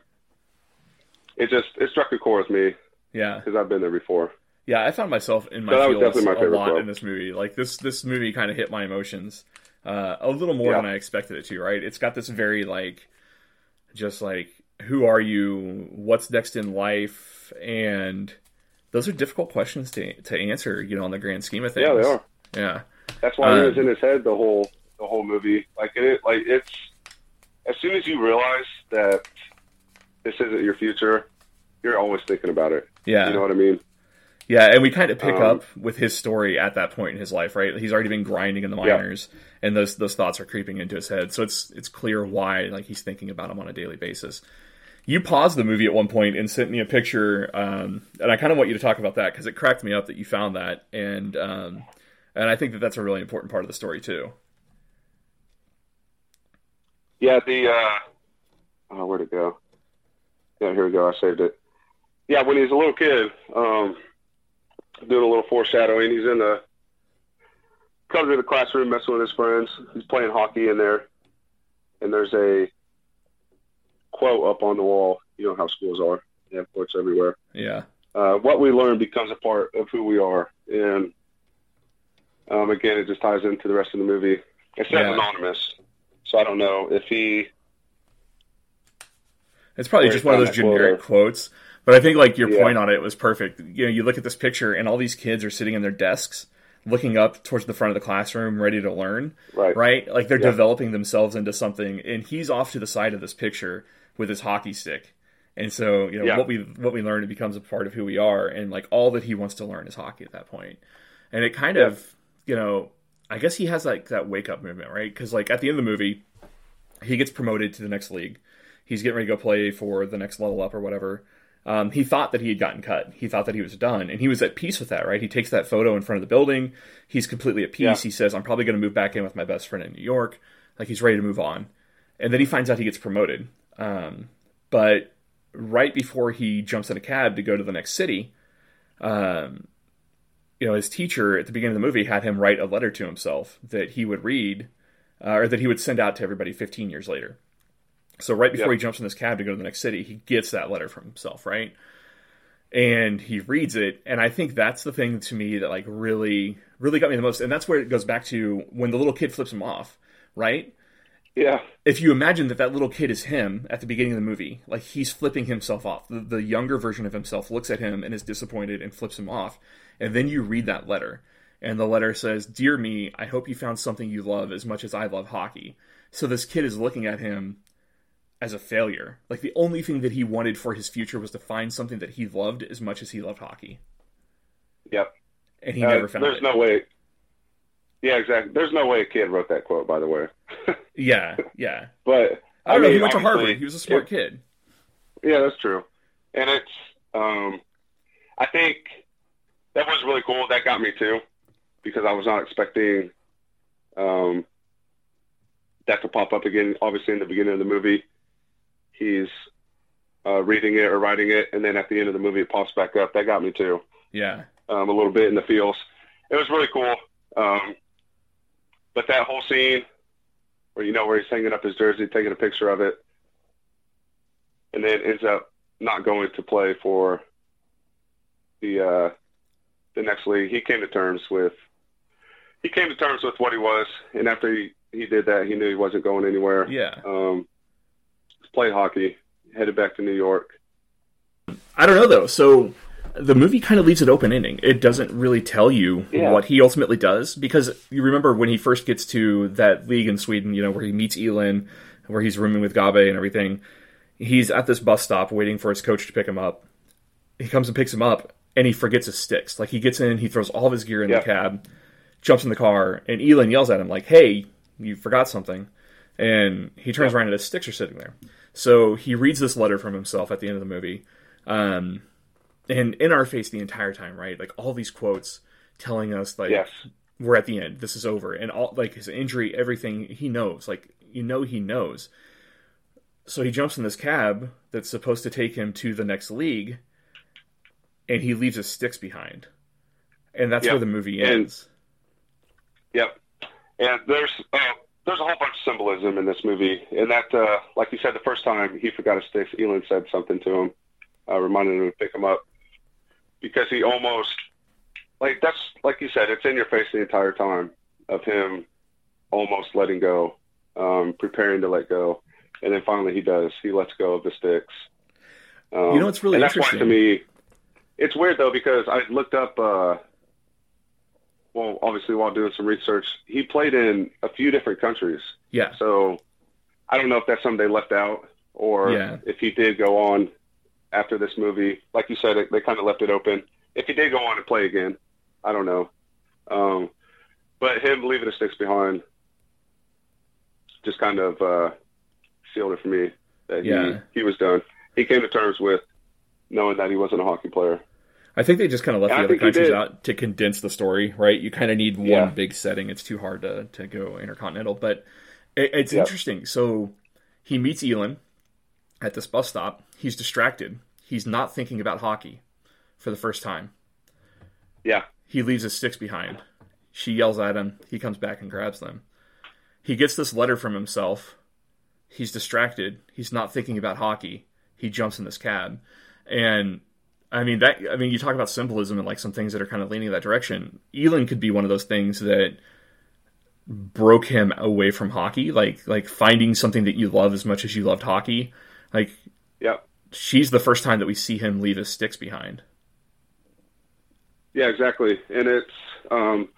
[SPEAKER 2] it just it struck a chord with me
[SPEAKER 1] yeah.
[SPEAKER 2] because I've been there before.
[SPEAKER 1] Yeah, I found myself in my
[SPEAKER 2] So
[SPEAKER 1] feels
[SPEAKER 2] definitely my
[SPEAKER 1] a
[SPEAKER 2] favorite
[SPEAKER 1] lot
[SPEAKER 2] quote.
[SPEAKER 1] in this movie. Like this, this movie kind of hit my emotions uh, a little more
[SPEAKER 2] Yeah.
[SPEAKER 1] than I expected it to. Right? It's got this very like, just like, who are you? What's next in life? And those are difficult questions to to answer. You know, in the grand scheme of things.
[SPEAKER 2] Yeah, they are.
[SPEAKER 1] Yeah,
[SPEAKER 2] That's why he
[SPEAKER 1] Um,
[SPEAKER 2] was in his head the whole the whole movie. Like it, like it's as soon as you realize that this isn't your future, you're always thinking about it.
[SPEAKER 1] yeah,
[SPEAKER 2] You know what I mean?
[SPEAKER 1] yeah. And we kind of pick
[SPEAKER 2] Um,
[SPEAKER 1] up with his story at that point in his life. Right? He's already been grinding in the
[SPEAKER 2] Yeah.
[SPEAKER 1] and those those thoughts are creeping into his head. So it's it's clear why like he's thinking about them on a daily basis. You paused the movie at one point and sent me a picture, um, and I kind of want you to talk about that because it cracked me up that you found that, and um, and I think that that's a really important part of the story too.
[SPEAKER 2] Yeah, the uh, oh, where'd it go? Yeah, here we go. I saved it. Yeah, when he's a little kid, um, doing a little foreshadowing, he's in the comes to the classroom, messing with his friends. He's playing hockey in there, and there's a quote up on the wall. You know how schools are; they have quotes everywhere.
[SPEAKER 1] Yeah,
[SPEAKER 2] Uh, what we learn becomes a part of who we are, and um, again, it just ties into the rest of the movie. It says
[SPEAKER 1] Yeah.
[SPEAKER 2] anonymous, so I don't know if he
[SPEAKER 1] it's probably just one of those
[SPEAKER 2] quote
[SPEAKER 1] generic
[SPEAKER 2] or-
[SPEAKER 1] quotes, but I think like your
[SPEAKER 2] Yeah.
[SPEAKER 1] point on it was perfect. You know, you look at this picture and all these kids are sitting in their desks, looking up towards the front of the classroom, ready to learn.
[SPEAKER 2] right.
[SPEAKER 1] right? Like they're
[SPEAKER 2] Yeah.
[SPEAKER 1] developing themselves into something, and he's off to the side of this picture with his hockey stick. And so, you know,
[SPEAKER 2] Yeah.
[SPEAKER 1] what we what we learn it becomes a part of who we are, and like all that he wants to learn is hockey at that point. And it kind
[SPEAKER 2] Yeah.
[SPEAKER 1] of, you know, I guess he has like that wake up movement, right? Because like at the end of the movie, he gets promoted to the next league. He's getting ready to go play for the next level up or whatever. Um, he thought that he had gotten cut. He thought that he was done, and he was at peace with that. Right? He takes that photo in front of the building. He's completely at peace.
[SPEAKER 2] Yeah.
[SPEAKER 1] He says, "I'm probably going to move back in with my best friend in New York." Like he's ready to move on, and then he finds out he gets promoted. Um, but right before he jumps in a cab to go to the next city, um, you know, his teacher at the beginning of the movie had him write a letter to himself that he would read, uh, or that he would send out to everybody 15 years later. So right before
[SPEAKER 2] Yeah.
[SPEAKER 1] he jumps in this cab to go to the next city, he gets that letter from himself, right? And he reads it, and I think that's the thing to me that like really, really got me the most. And that's where it goes back to when the little kid flips him off, right?
[SPEAKER 2] Yeah.
[SPEAKER 1] If you imagine that that little kid is him at the beginning of the movie, like he's flipping himself off. The, the younger version of himself looks at him and is disappointed and flips him off. And then you read that letter, and the letter says, "Dear me, I hope you found something you love as much as I love hockey." So this kid is looking at him as a failure. Like the only thing that he wanted for his future was to find something that he loved as much as he loved hockey.
[SPEAKER 2] Yep.
[SPEAKER 1] And he uh, never found
[SPEAKER 2] there's
[SPEAKER 1] it.
[SPEAKER 2] There's no way. Yeah, exactly. There's no way a kid wrote that quote, by the way.
[SPEAKER 1] yeah, yeah.
[SPEAKER 2] But
[SPEAKER 1] I don't mean, know. He went to Harvard. He was a smart it, kid.
[SPEAKER 2] Yeah, that's true. And it's, um, I think that was really cool. That got me too, because I was not expecting um, that to pop up again. Obviously, in the beginning of the movie, he's uh, reading it or writing it, and then at the end of the movie, it pops back up. That got me too.
[SPEAKER 1] Yeah.
[SPEAKER 2] Um, a little bit in the feels. It was really cool. Um, but that whole scene where you know where he's hanging up his jersey, taking a picture of it, and then ends up not going to play for the uh, the next league. He came to terms with he came to terms with what he was, and after he, he did that, he knew he wasn't going anywhere.
[SPEAKER 1] Yeah.
[SPEAKER 2] Um, played hockey, headed back to New York.
[SPEAKER 1] I don't know though. So the movie kind of leaves it open ending. It doesn't really tell you yeah. what he ultimately does because you remember when he first gets to that league in Sweden, you know, where he meets Elin, where he's rooming with Gabe and everything. He's at this bus stop waiting for his coach to pick him up. He comes and picks him up, and he forgets his sticks. Like he gets in, he throws all of his gear in yeah. the cab, jumps in the car, and Elin yells at him like, "Hey, you forgot something!" And he turns around and his sticks are sitting there. So he reads this letter from himself at the end of the movie. Um, and in our face the entire time, right? Like all these quotes telling us like
[SPEAKER 2] yes.
[SPEAKER 1] we're at the end, this is over, and all like his injury, everything he knows, like you know he knows. So he jumps in this cab that's supposed to take him to the next league, and he leaves his sticks behind, and that's yep. where the movie ends.
[SPEAKER 2] And, yep, and there's uh, there's a whole bunch of symbolism in this movie, and that, uh, like you said, the first time he forgot his sticks, Elin said something to him, uh, reminded him to pick him up because he almost like that's like you said, it's in your face the entire time of him almost letting go, um, preparing to let go, and then finally he does. He lets go of the sticks.
[SPEAKER 1] Um, you know, it's really
[SPEAKER 2] and that's
[SPEAKER 1] interesting
[SPEAKER 2] why to me. It's weird though because I looked up. Uh, well, obviously while doing some research, he played in a few different countries.
[SPEAKER 1] Yeah.
[SPEAKER 2] So I don't know if that's something they left out or
[SPEAKER 1] yeah.
[SPEAKER 2] if he did go on after this movie. Like you said, they kind of left it open. If he did go on and play again, I don't know. Um, but him leaving the sticks behind just kind of uh, sealed it for me that
[SPEAKER 1] yeah.
[SPEAKER 2] he, he was done. He came to terms with knowing that he wasn't a hockey player.
[SPEAKER 1] I think they just kind of left and the other countries out to condense the story, right? You kind of need one
[SPEAKER 2] yeah.
[SPEAKER 1] big setting. It's too hard to, to go intercontinental. But it, it's interesting. So he meets Elin at this bus stop. He's distracted. He's not thinking about hockey for the first time.
[SPEAKER 2] Yeah.
[SPEAKER 1] He leaves his sticks behind. She yells at him. He comes back and grabs them. He gets this letter from himself. He's distracted. He's not thinking about hockey. He jumps in this cab. And I mean that I mean you talk about symbolism and like some things that are kind of leaning that direction. Elin could be one of those things that broke him away from hockey, like like finding something that you love as much as you loved hockey. Like
[SPEAKER 2] yeah.
[SPEAKER 1] She's the first time that we see him leave his sticks behind.
[SPEAKER 2] Yeah, exactly. And it's um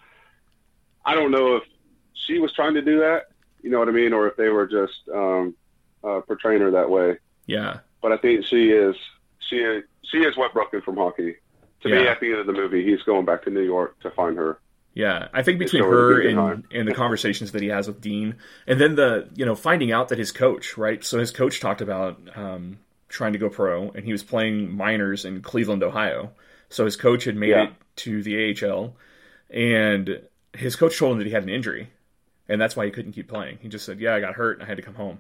[SPEAKER 2] I don't know if she was trying to do that, you know what I mean, or if they were just um uh portraying her that way.
[SPEAKER 1] Yeah.
[SPEAKER 2] But I think she is she is she is what broke him from hockey. To
[SPEAKER 1] yeah.
[SPEAKER 2] me, at the end of the movie, he's going back to New York to find her.
[SPEAKER 1] Yeah, I think between her and, and the conversations that he has with Dean, and then the you know finding out that his coach, right? So his coach talked about um, trying to go pro, and he was playing minors in Cleveland, Ohio. So his coach had made
[SPEAKER 2] yeah.
[SPEAKER 1] it to the AHL, and his coach told him that he had an injury, and that's why he couldn't keep playing. He just said, "Yeah, I got hurt, and I had to come home."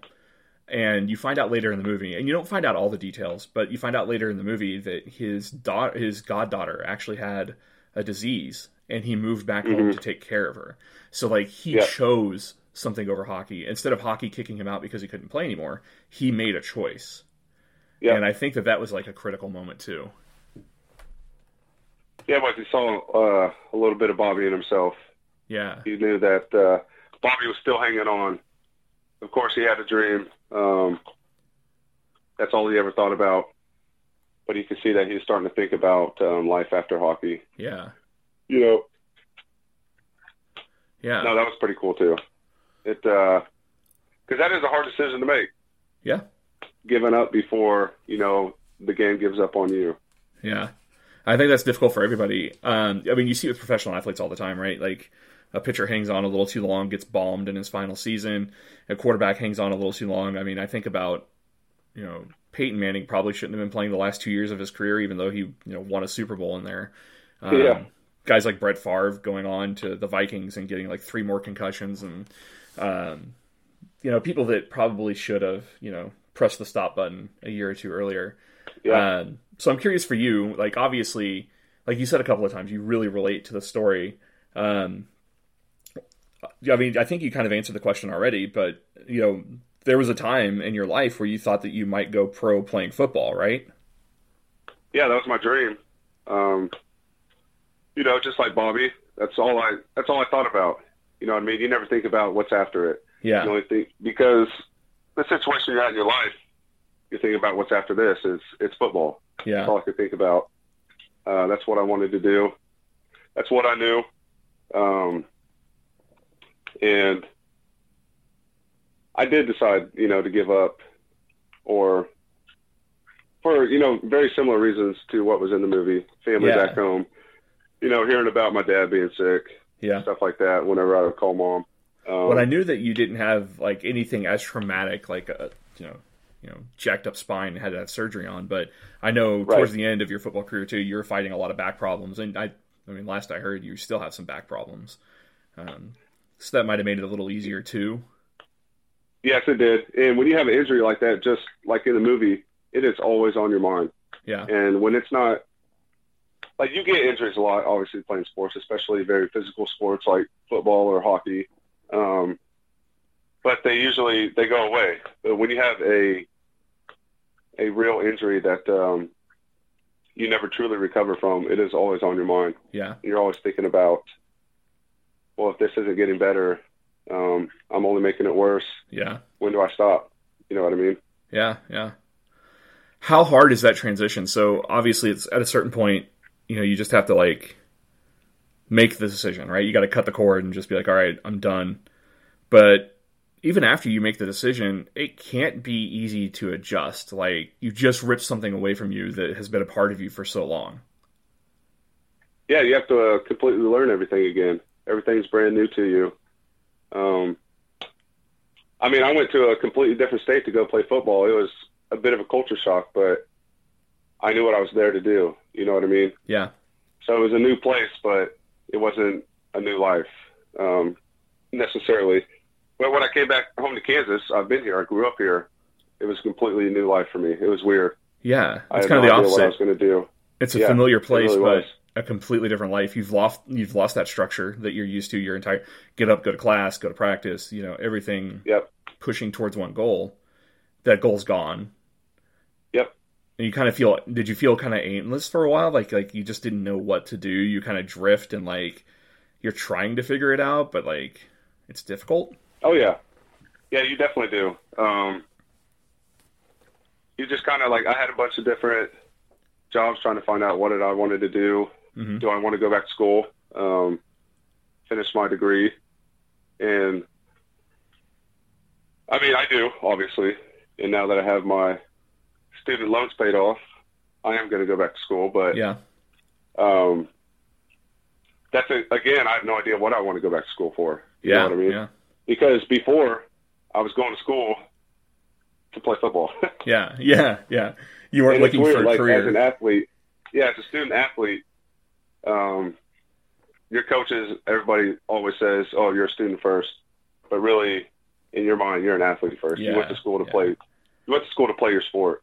[SPEAKER 1] and you find out later in the movie, and you don't find out all the details, but you find out later in the movie that his daughter, his goddaughter, actually had a disease, and he moved back
[SPEAKER 2] mm-hmm.
[SPEAKER 1] home to take care of her. So like he
[SPEAKER 2] yep.
[SPEAKER 1] chose something over hockey instead of hockey kicking him out because he couldn't play anymore. He made a choice,
[SPEAKER 2] yeah.
[SPEAKER 1] and I think that that was like a critical moment too.
[SPEAKER 2] Yeah, but he saw uh, a little bit of Bobby in himself.
[SPEAKER 1] Yeah,
[SPEAKER 2] he knew that uh, Bobby was still hanging on of course, he had a dream. Um, that's all he ever thought about. But you can see that he's starting to think about um, life after hockey.
[SPEAKER 1] Yeah.
[SPEAKER 2] You know.
[SPEAKER 1] Yeah.
[SPEAKER 2] No, that was pretty cool too. It because uh, that is a hard decision to make.
[SPEAKER 1] Yeah.
[SPEAKER 2] Giving up before you know the game gives up on you.
[SPEAKER 1] Yeah. I think that's difficult for everybody. Um, I mean, you see it with professional athletes all the time, right? Like a pitcher hangs on a little too long, gets bombed in his final season. A quarterback hangs on a little too long. I mean, I think about you know Peyton Manning probably shouldn't have been playing the last two years of his career, even though he you know won a Super Bowl in there.
[SPEAKER 2] Um, yeah.
[SPEAKER 1] Guys like Brett Favre going on to the Vikings and getting like three more concussions, and um, you know people that probably should have you know pressed the stop button a year or two earlier.
[SPEAKER 2] Yeah.
[SPEAKER 1] Um, so I'm curious for you, like obviously, like you said a couple of times, you really relate to the story. Um, I mean, I think you kind of answered the question already, but you know, there was a time in your life where you thought that you might go pro playing football, right?
[SPEAKER 2] Yeah, that was my dream. Um, you know, just like Bobby, that's all I that's all I thought about. You know what I mean? You never think about what's after it.
[SPEAKER 1] Yeah.
[SPEAKER 2] You only think because the situation you're at in your life, you're thinking about what's after this. Is it's football.
[SPEAKER 1] Yeah.
[SPEAKER 2] That's all I could think about. Uh, that's what I wanted to do. That's what I knew. Um, and I did decide, you know, to give up or for, you know, very similar reasons to what was in the movie, family
[SPEAKER 1] Yeah.
[SPEAKER 2] back home, you know, hearing about my dad being sick,
[SPEAKER 1] Yeah.
[SPEAKER 2] stuff like that whenever I would call mom. Um,
[SPEAKER 1] But I knew that you didn't have like anything as traumatic, like a you know, you know, jacked up spine, and had to have surgery on. But I know
[SPEAKER 2] Right.
[SPEAKER 1] towards the end of your football career too, you were fighting a lot of back problems, and I, I mean, last I heard, you still have some back problems. Um, so that might have made it a little easier too.
[SPEAKER 2] Yes, it did. And when you have an injury like that, just like in the movie, it is always on your mind.
[SPEAKER 1] Yeah.
[SPEAKER 2] And when it's not, like you get injuries a lot, obviously playing sports, especially very physical sports like football or hockey. Um, but they usually they go away. But when you have a a real injury that um, you never truly recover from, it is always on your mind.
[SPEAKER 1] Yeah.
[SPEAKER 2] You're always thinking about, well, if this isn't getting better, um, I'm only making it worse.
[SPEAKER 1] Yeah.
[SPEAKER 2] When do I stop? You know what I mean?
[SPEAKER 1] Yeah, yeah. How hard is that transition? So obviously, it's at a certain point, you know, you just have to like make the decision, right? You got to cut the cord and just be like, all right, I'm done. But even after you make the decision, it can't be easy to adjust. Like you just ripped something away from you that has been a part of you for so long.
[SPEAKER 2] Yeah, you have to uh, completely learn everything again. Everything's brand new to you. Um, I mean, I went to a completely different state to go play football. It was a bit of a culture shock, but I knew what I was there to do. You know what I mean?
[SPEAKER 1] Yeah,
[SPEAKER 2] So it was a new place, but it wasn't a new life um, necessarily. But when I came back home to Kansas, I've been here. I grew up here. It was completely a new life for me. It was weird.
[SPEAKER 1] yeah.
[SPEAKER 2] I
[SPEAKER 1] It's kind
[SPEAKER 2] no
[SPEAKER 1] of the
[SPEAKER 2] idea what I was going to do.
[SPEAKER 1] It's a
[SPEAKER 2] Yeah,
[SPEAKER 1] familiar place,
[SPEAKER 2] really
[SPEAKER 1] but
[SPEAKER 2] was.
[SPEAKER 1] a completely different life. You've lost you've lost that structure that you're used to your entire get up, go to class, go to practice, you know, everything
[SPEAKER 2] Yep.
[SPEAKER 1] pushing towards one goal. That goal's gone. And you kind of feel did you feel kind of aimless for a while? Like like you just didn't know what to do. You kind of drift and like you're trying to figure it out, but like it's difficult.
[SPEAKER 2] Oh yeah, yeah, you definitely do. Um, you just kind of like I had a bunch of different jobs trying to find out what did I wanted to do.
[SPEAKER 1] Mhm.
[SPEAKER 2] Do I want to go back to school, um, finish my degree, and I mean I do obviously. And now that I have my student loans paid off, I am going to go back to school. But
[SPEAKER 1] Yeah.
[SPEAKER 2] um, that's a, again, I have no idea what I want to go back to school for. You
[SPEAKER 1] Yeah.
[SPEAKER 2] know what I mean?
[SPEAKER 1] Yeah.
[SPEAKER 2] because before I was going to school to play football.
[SPEAKER 1] Yeah. Yeah. Yeah. You weren't
[SPEAKER 2] and
[SPEAKER 1] looking
[SPEAKER 2] weird,
[SPEAKER 1] for a
[SPEAKER 2] like
[SPEAKER 1] career.
[SPEAKER 2] as an athlete, yeah, as a student athlete, um, your coaches, everybody always says, "Oh, you're a student first. but really, in your mind, you're an athlete first. you went to school to
[SPEAKER 1] yeah.
[SPEAKER 2] play. You went to school to play your sport.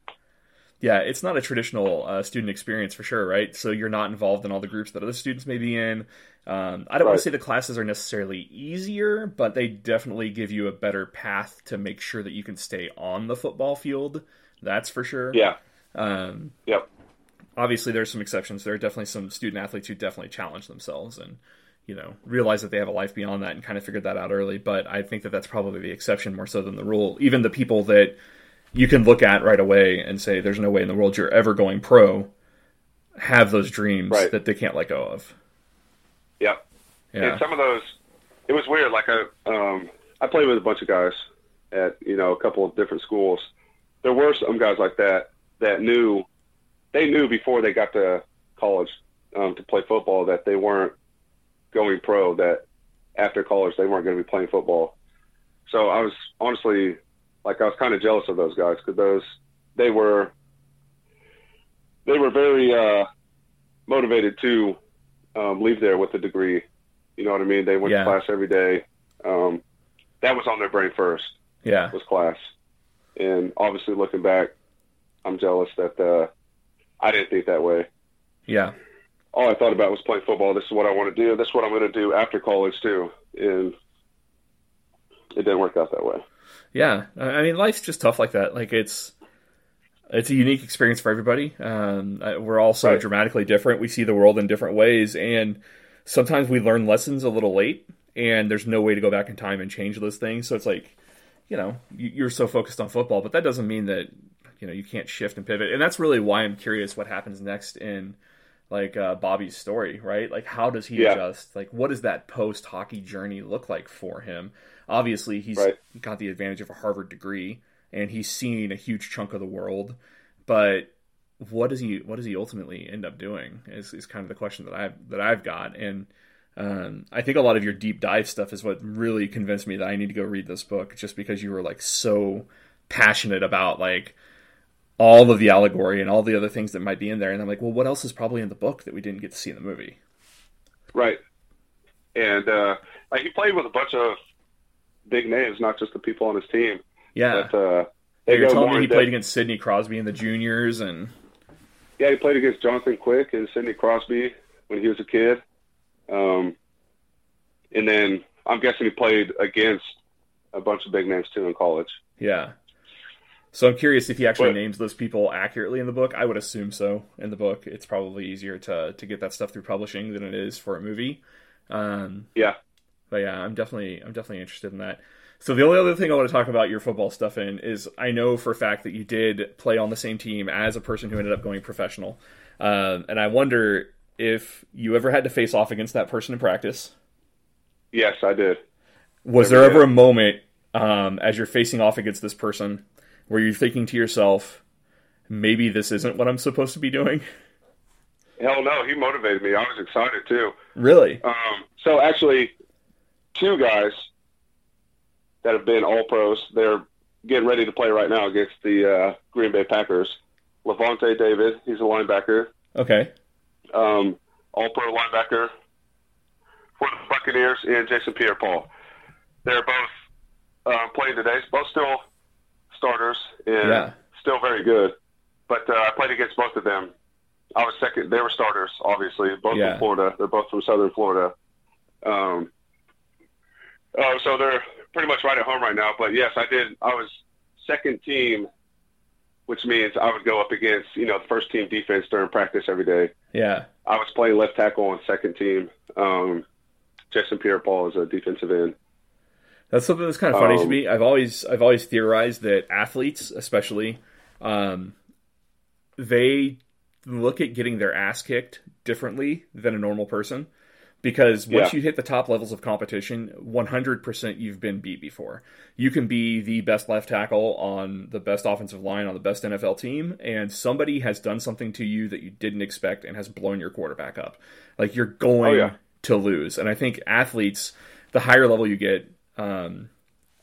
[SPEAKER 1] Yeah, it's not a traditional uh, student experience for sure, right? So you're not involved in all the groups that other students may be in. Um, I don't want to say the classes are necessarily easier, but they definitely give you a better path to make sure that you can stay on the football field. That's for sure.
[SPEAKER 2] Yeah.
[SPEAKER 1] Um,
[SPEAKER 2] Yep.
[SPEAKER 1] obviously, there's some exceptions. There are definitely some student athletes who definitely challenge themselves, and you know realize that they have a life beyond that and kind of figured that out early. But I think that that's probably the exception more so than the rule. Even the people that you can look at right away and say there's no way in the world you're ever going pro have those dreams
[SPEAKER 2] Right.
[SPEAKER 1] that they can't let go of.
[SPEAKER 2] Yep.
[SPEAKER 1] Yeah.
[SPEAKER 2] And some of those, it was weird. Like I, um, I played with a bunch of guys at you know a couple of different schools. There were some guys like that that knew, they knew before they got to college um, to play football that they weren't going pro. That after college they weren't going to be playing football. So I was honestly, like I was kind of jealous of those guys because those they were, they were very uh, motivated to um, leave there with a degree. You know what I mean? They went
[SPEAKER 1] Yeah.
[SPEAKER 2] to class every day. Um, that was on their brain first
[SPEAKER 1] yeah.
[SPEAKER 2] was class. And obviously, looking back, I'm jealous that uh, I didn't think that way.
[SPEAKER 1] Yeah.
[SPEAKER 2] All I thought about was playing football. This is what I want to do. This is what I'm going to do after college too. And it didn't work out that way.
[SPEAKER 1] Yeah, I mean, life's just tough like that. Like it's it's a unique experience for everybody. Um, we're all so
[SPEAKER 2] Right.
[SPEAKER 1] dramatically different. We see the world in different ways, and sometimes we learn lessons a little late, and there's no way to go back in time and change those things. So it's like, you know, you- you're so focused on football, but that doesn't mean that you know you can't shift and pivot. And that's really why I'm curious what happens next in like uh, Bobby's story, right? Like, how does he
[SPEAKER 2] Yeah.
[SPEAKER 1] adjust? Like, what does that post hockey journey look like for him? Obviously, he's
[SPEAKER 2] Right.
[SPEAKER 1] got the advantage of a Harvard degree, and he's seen a huge chunk of the world. But what does he? What does he ultimately end up doing? Is, is kind of the question that I've that I've got, and um, I think a lot of your deep dive stuff is what really convinced me that I need to go read this book, just because you were like so passionate about like all of the allegory and all the other things that might be in there. And I'm like, well, what else is probably in the book that we didn't get to see in the movie?
[SPEAKER 2] Right. And uh, like he played with a bunch of big names, not just the people on his team.
[SPEAKER 1] Yeah.
[SPEAKER 2] But uh, they
[SPEAKER 1] You're telling me he played against Sidney Crosby in the juniors, and
[SPEAKER 2] Yeah, he played against Jonathan Quick and Sidney Crosby when he was a kid. Um, and then I'm guessing he played against a bunch of big names too in college.
[SPEAKER 1] yeah. So I'm curious if he actually
[SPEAKER 2] But-
[SPEAKER 1] names those people accurately in the book. I would assume so. In the book, it's probably easier to to get that stuff through publishing than it is for a movie. Um,
[SPEAKER 2] Yeah.
[SPEAKER 1] But yeah, I'm definitely I'm definitely interested in that. So the only other thing I want to talk about your football stuff in is I know for a fact that you did play on the same team as a person who ended up going professional, um, and I wonder if you ever had to face off against that person in practice.
[SPEAKER 2] Yes, I did.
[SPEAKER 1] Was
[SPEAKER 2] Never
[SPEAKER 1] there ever
[SPEAKER 2] did.
[SPEAKER 1] a moment um, as you're facing off against this person where you're thinking to yourself, maybe this isn't what I'm supposed to be doing?
[SPEAKER 2] Hell no, he motivated me. I was excited too.
[SPEAKER 1] Really?
[SPEAKER 2] Um, so actually, two guys that have been All Pros. They're getting ready to play right now against the uh, Green Bay Packers. Lavonte David, he's a linebacker,
[SPEAKER 1] Okay.
[SPEAKER 2] um, All Pro linebacker for the Buccaneers, and Jason Pierre-Paul. They're both uh, playing today. Both still starters and
[SPEAKER 1] Yeah.
[SPEAKER 2] still very good. But uh, I played against both of them. I was second. They were starters, obviously. Both
[SPEAKER 1] Yeah.
[SPEAKER 2] from Florida. They're both from Southern Florida. Um, uh, so they're pretty much right at home right now. But yes, I did. I was second team, which means I would go up against you know the first team defense during practice every day.
[SPEAKER 1] Yeah.
[SPEAKER 2] I was playing left tackle on second team. Um, Jason Pierre-Paul is a defensive end.
[SPEAKER 1] That's something that's kind of funny to
[SPEAKER 2] Um,
[SPEAKER 1] me. I've always I've always theorized that athletes, especially, um, they look at getting their ass kicked differently than a normal person. Because once
[SPEAKER 2] Yeah.
[SPEAKER 1] you hit the top levels of competition, 100% you've been beat before. You can be the best left tackle on the best offensive line on the best NFL team, and somebody has done something to you that you didn't expect and has blown your quarterback up. Like you're going
[SPEAKER 2] Oh, yeah.
[SPEAKER 1] to lose. And I think athletes, the higher level you get, um,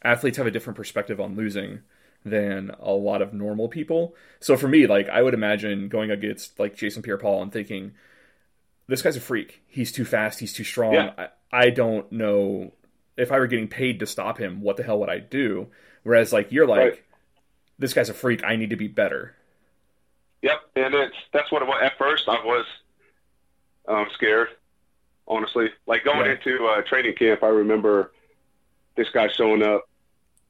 [SPEAKER 1] athletes have a different perspective on losing than a lot of normal people. So for me, like I would imagine going against like Jason Pierre-Paul and thinking, this guy's a freak. He's too fast. He's too strong.
[SPEAKER 2] Yeah.
[SPEAKER 1] I, I don't know if I were getting paid to stop him. What the hell would I do? Whereas like you're like,
[SPEAKER 2] Right.
[SPEAKER 1] this guy's a freak. I need to be better.
[SPEAKER 2] Yep, and it's that's what it was. At first, I was um, scared, honestly. Like going
[SPEAKER 1] Yeah.
[SPEAKER 2] into uh, training camp, I remember this guy showing up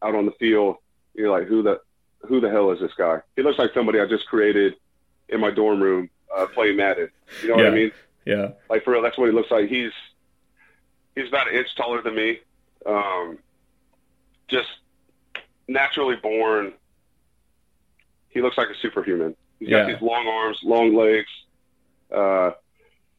[SPEAKER 2] out on the field. You're like, who the who the hell is this guy? He looks like somebody I just created in my dorm room uh, playing Madden. You know what I mean?
[SPEAKER 1] Yeah.
[SPEAKER 2] Like for real, that's what he looks like. He's he's about an inch taller than me. Um, just naturally born. He looks like a superhuman. He's got
[SPEAKER 1] Yeah.
[SPEAKER 2] these long arms, long legs, uh,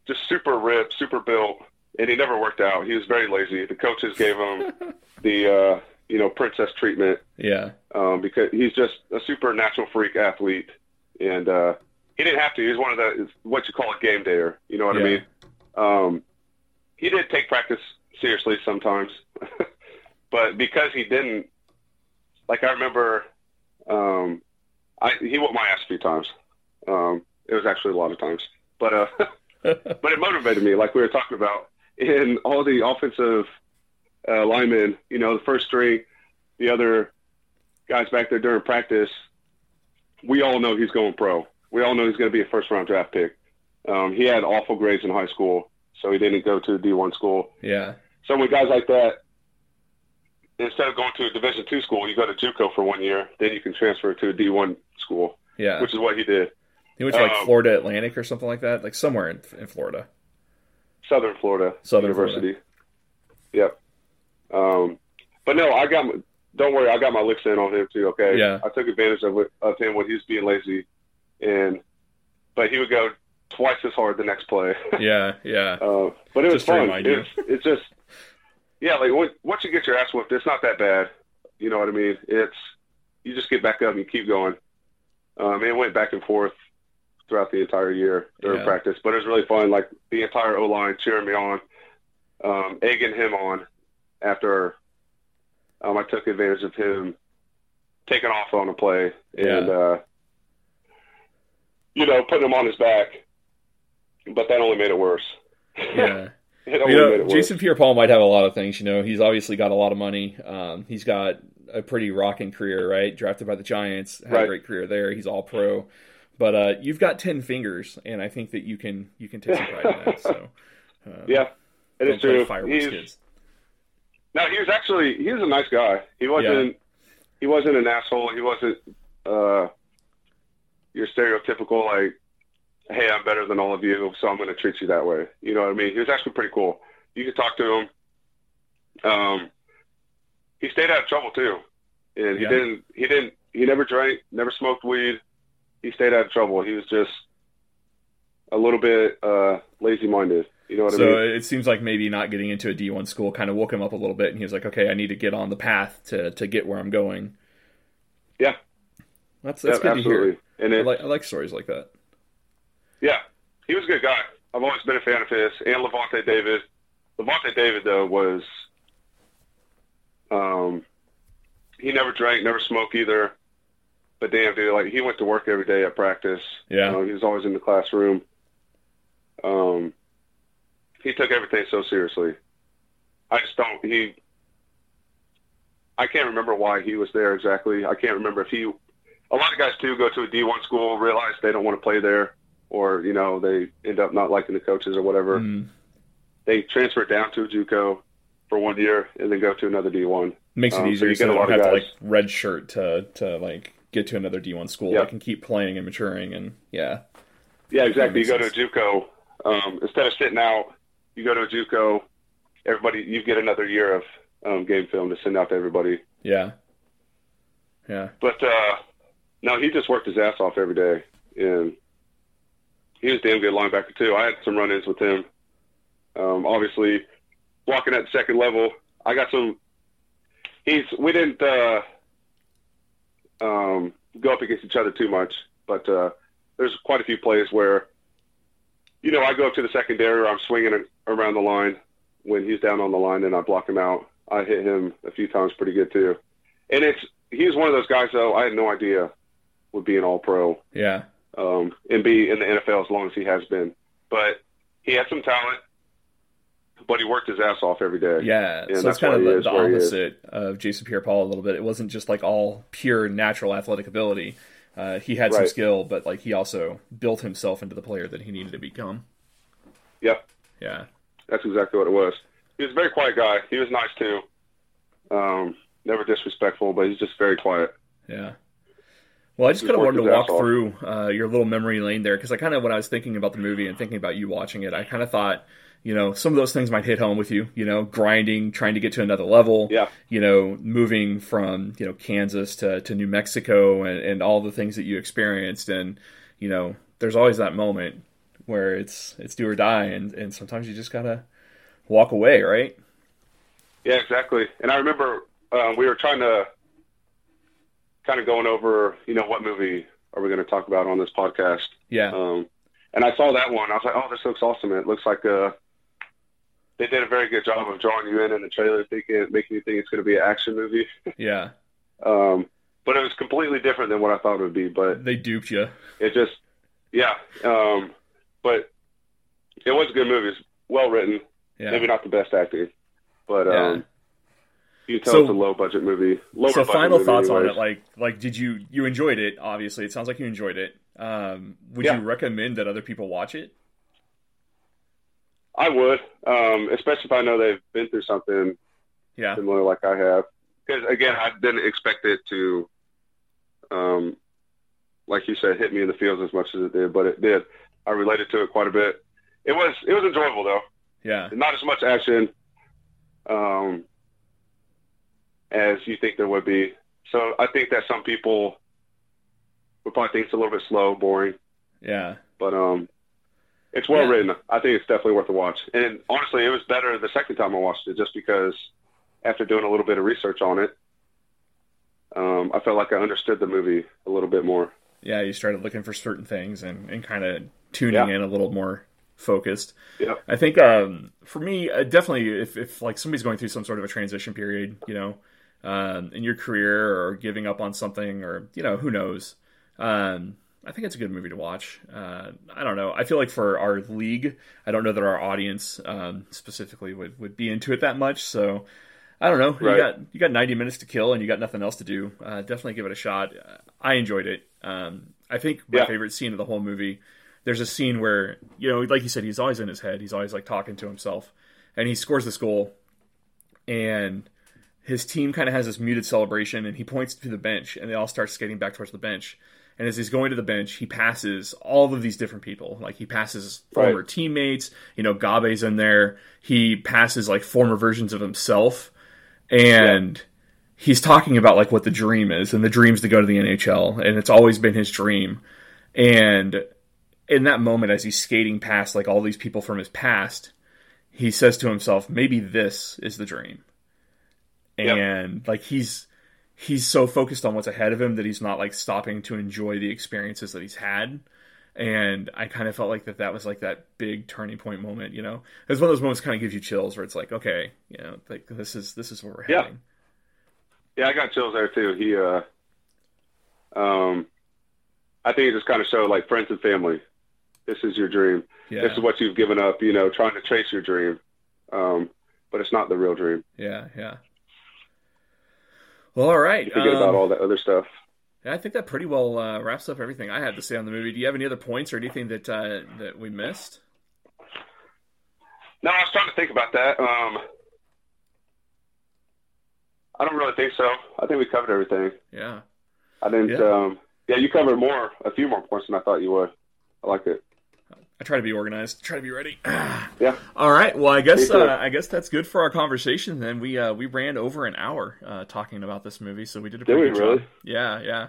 [SPEAKER 2] just super ripped, super built, and he never worked out. He was very lazy. The coaches gave him the uh, you know princess treatment
[SPEAKER 1] Yeah.
[SPEAKER 2] um, because he's just a super natural freak athlete, and uh, he didn't have to. He's one of the what you call a game dayer. You know what I mean? Um, he did take practice seriously sometimes, but because he didn't, like I remember, um, I he whooped my ass a few times. Um, it was actually a lot of times, but uh, but it motivated me, like we were talking about. In all the offensive uh, linemen, you know, the first string, the other guys back there during practice, we all know he's going pro. We all know he's going to be a first round draft pick. Um, he had awful grades in high school, so he didn't go to a D1 school.
[SPEAKER 1] Yeah.
[SPEAKER 2] So with guys like that, instead of going to a Division two school, you go to JUCO for one year, then you can transfer to a D1 school,
[SPEAKER 1] Yeah.
[SPEAKER 2] which is what he did.
[SPEAKER 1] he went to like
[SPEAKER 2] um,
[SPEAKER 1] Florida Atlantic or something like that, like somewhere in, in Florida.
[SPEAKER 2] Southern Florida
[SPEAKER 1] Southern
[SPEAKER 2] University. Yep. Um, but no, I got. Don't worry, I got my licks in on him too. Okay.
[SPEAKER 1] Yeah.
[SPEAKER 2] I took advantage of of him when he was being lazy, and but he would go twice as hard the next play.
[SPEAKER 1] Yeah. Yeah.
[SPEAKER 2] uh, but it was
[SPEAKER 1] Just to
[SPEAKER 2] fun. It's, it's just yeah, like when, once you get your ass whooped, it's not that bad. You know what I mean? It's you just get back up and you keep going. Um, it went back and forth throughout the entire year during
[SPEAKER 1] Yeah.
[SPEAKER 2] practice, but it was really fun. Like the entire O line cheering me on, um, egging him on after um, I took advantage of him taking off on a play and uh, you know putting him on his back. But that only made it worse.
[SPEAKER 1] Yeah.
[SPEAKER 2] it only
[SPEAKER 1] you
[SPEAKER 2] made
[SPEAKER 1] know,
[SPEAKER 2] it worse.
[SPEAKER 1] Jason Pierre-Paul might have a lot of things. You know, he's obviously got a lot of money. Um, he's got a pretty rocking career, right? Drafted by the Giants, had a great career there. He's all pro. But uh, you've got ten fingers, and I think that you can you can take some pride in that. So uh,
[SPEAKER 2] Yeah, it is true.
[SPEAKER 1] fireworks,
[SPEAKER 2] He's,
[SPEAKER 1] kids.
[SPEAKER 2] no, he was actually he was a nice guy. He wasn't he wasn't an asshole. He wasn't uh, your stereotypical like, hey, I'm better than all of you, so I'm going to treat you that way. You know what I mean? He was actually pretty cool. You could talk to him. Um, he stayed out of trouble too, and he
[SPEAKER 1] Yeah.
[SPEAKER 2] didn't he didn't he never drank, never smoked weed. He stayed out of trouble. He was just a little bit uh, lazy minded. You know what I mean?
[SPEAKER 1] So it seems like maybe not getting into a D1 school kind of woke him up a little bit, and he was like, "Okay, I need to get on the path to to get where I'm going."
[SPEAKER 2] Yeah.
[SPEAKER 1] that's that's
[SPEAKER 2] Yeah,
[SPEAKER 1] good to hear.
[SPEAKER 2] And
[SPEAKER 1] I like I like stories like that.
[SPEAKER 2] yeah, he was a good guy. I've always been a fan of his. And Lavonte David. Lavonte David though was, um, he never drank, never smoked either. But damn, dude, like he went to work every day at practice.
[SPEAKER 1] Yeah.
[SPEAKER 2] You know, he was always in the classroom. Um, he took everything so seriously. I just don't. He. I can't remember why he was there exactly. I can't remember if he. A lot of guys too go to a D1 school, realize they don't want to play there, or you know they end up not liking the coaches or whatever.
[SPEAKER 1] Mm.
[SPEAKER 2] They transfer down to a JUCO for one year and then go to another D1.
[SPEAKER 1] Makes it
[SPEAKER 2] Um, so
[SPEAKER 1] easier
[SPEAKER 2] you
[SPEAKER 1] so
[SPEAKER 2] get a lot of
[SPEAKER 1] have to
[SPEAKER 2] guys-
[SPEAKER 1] like red shirt to to like get to another D1 school.
[SPEAKER 2] Yeah.
[SPEAKER 1] They can keep playing and maturing, and yeah,
[SPEAKER 2] Yeah, exactly. You go
[SPEAKER 1] makes
[SPEAKER 2] to a JUCO um, instead of sitting out. You go to a JUCO. Everybody, you get another year of um, game film to send out to everybody.
[SPEAKER 1] yeah, yeah,
[SPEAKER 2] But uh, no, he just worked his ass off every day, and he was damn good linebacker too. I had some run-ins with him. Um, obviously, blocking at second level, I got some. He's we didn't uh, um, go up against each other too much, but uh, there's quite a few plays where, you know, I go up to the secondary or I'm swinging around the line when he's down on the line and I block him out. I hit him a few times pretty good too, and it's he's one of those guys though I had no idea would be an All Pro
[SPEAKER 1] yeah,
[SPEAKER 2] um, and be in the NFL as long as he has been. But he had some talent, but he worked his ass off every day.
[SPEAKER 1] yeah.
[SPEAKER 2] And
[SPEAKER 1] so it's
[SPEAKER 2] that's
[SPEAKER 1] kind of the, the
[SPEAKER 2] where he is.
[SPEAKER 1] opposite of Jason Pierre-Paul a little bit. It wasn't just like all pure natural athletic ability. Uh, he had some
[SPEAKER 2] Right.
[SPEAKER 1] skill, but like he also built himself into the player that he needed to become.
[SPEAKER 2] Yep,
[SPEAKER 1] Yeah,
[SPEAKER 2] that's exactly what it was. He was a very quiet guy. He was nice too. Um, never disrespectful, but he's just very quiet.
[SPEAKER 1] Yeah. Well, I just kind of wanted to walk through uh, your little memory lane there because I kind of, when I was thinking about the movie and thinking about you watching it, I kind of thought you know, some of those things might hit home with you, you know, grinding, trying to get to another level,
[SPEAKER 2] Yeah.
[SPEAKER 1] you know, moving from, you know, Kansas to, to New Mexico and, and all the things that you experienced. And, you know, there's always that moment where it's, it's do or die. And, and sometimes you just gotta walk away, right?
[SPEAKER 2] Yeah, exactly. And I remember um, we were trying to kind of going over, you know, what movie are we going to talk about on this podcast?
[SPEAKER 1] Yeah.
[SPEAKER 2] Um, and I saw that one. I was like, oh, this looks awesome. It looks like uh, they did a very good job of drawing you in in the trailer, thinking, making you think it's going to be an action movie.
[SPEAKER 1] yeah.
[SPEAKER 2] um, but it was completely different than what I thought it would be. But
[SPEAKER 1] They duped you.
[SPEAKER 2] it just, yeah. Um, but it was a good movie. It's well written.
[SPEAKER 1] Yeah.
[SPEAKER 2] Maybe not the best acting, but
[SPEAKER 1] Yeah.
[SPEAKER 2] um, you tell
[SPEAKER 1] So-
[SPEAKER 2] it's a low budget movie. Lower
[SPEAKER 1] so final thoughts on it like like did you you enjoyed it obviously it sounds like you enjoyed it um would
[SPEAKER 2] Yeah.
[SPEAKER 1] you recommend that other people watch it
[SPEAKER 2] I would, um, especially if I know they've been through something
[SPEAKER 1] yeah
[SPEAKER 2] similar like I have. Because again, I didn't expect it to, um, like you said, hit me in the feels as much as it did, but it did. I related to it quite a bit. It was it was enjoyable though.
[SPEAKER 1] yeah
[SPEAKER 2] Not as much action um, as you think there would be. So I think that some people would probably think it's a little bit slow, boring,
[SPEAKER 1] yeah
[SPEAKER 2] but um, it's well
[SPEAKER 1] Yeah.
[SPEAKER 2] written. I think it's definitely worth a watch. And honestly, it was better the second time I watched it, just because after doing a little bit of research on it, um, I felt like I understood the movie a little bit more.
[SPEAKER 1] yeah you started looking for certain things and and kind of tuning
[SPEAKER 2] Yeah.
[SPEAKER 1] in a little more focused
[SPEAKER 2] Yeah,
[SPEAKER 1] I think um, for me, uh, definitely, if, if like somebody's going through some sort of a transition period, you know, um, in your career or giving up on something, or you know, who knows, um, I think it's a good movie to watch. Uh, I don't know. I feel like for our league, I don't know that our audience um, specifically would, would be into it that much. So I don't know. You got you got 90 minutes to kill, and you got nothing else to do. Uh, definitely give it a shot. I enjoyed it. Um, I think my
[SPEAKER 2] Yeah.
[SPEAKER 1] favorite scene of the whole movie there's a scene where you know like you said he's always in his head he's always like talking to himself and he scores this goal and his team kind of has this muted celebration and he points to the bench and they all start skating back towards the bench. And as he's going to the bench he passes all of these different people. Like he passes former
[SPEAKER 2] Right.
[SPEAKER 1] teammates you know gabe's in there. He passes like former versions of himself. And he's talking about like what the dream is and the dream's to go to the nhl and it's always been his dream. And in that moment as he's skating past like all these people from his past he says to himself maybe this is the dream
[SPEAKER 2] Yep.
[SPEAKER 1] and like he's he's so focused on what's ahead of him that he's not like stopping to enjoy the experiences that he's had and i kind of felt like that that was like that big turning point moment you know it's one of those moments kind of gives you chills where it's like okay you know like this is this is where we're
[SPEAKER 2] Yeah.
[SPEAKER 1] heading
[SPEAKER 2] Yeah, I got chills there too. He, uh, um, I think it just kind of showed like friends and family. This is your dream.
[SPEAKER 1] yeah
[SPEAKER 2] This is what you've given up. You know, trying to chase your dream, um, but it's not the real dream.
[SPEAKER 1] yeah yeah well all right
[SPEAKER 2] forget
[SPEAKER 1] um,
[SPEAKER 2] about all that other stuff.
[SPEAKER 1] Yeah, I think that pretty well uh, wraps up everything I had to say on the movie. Do you have any other points or anything that uh, that we missed?
[SPEAKER 2] No, I was trying to think about that. Um, I don't really think so. I think we covered everything.
[SPEAKER 1] Yeah,
[SPEAKER 2] I didn't.
[SPEAKER 1] Yeah.
[SPEAKER 2] Um, yeah, you covered more, a few more points than I thought you would. I like it.
[SPEAKER 1] I try to be organized, try to be ready.
[SPEAKER 2] Yeah.
[SPEAKER 1] All right. Well, I guess uh, I guess that's good for our conversation. Then we uh, we ran over an hour uh, talking about this movie, so we did a
[SPEAKER 2] Did
[SPEAKER 1] pretty
[SPEAKER 2] we
[SPEAKER 1] good
[SPEAKER 2] really?
[SPEAKER 1] job. Yeah, yeah.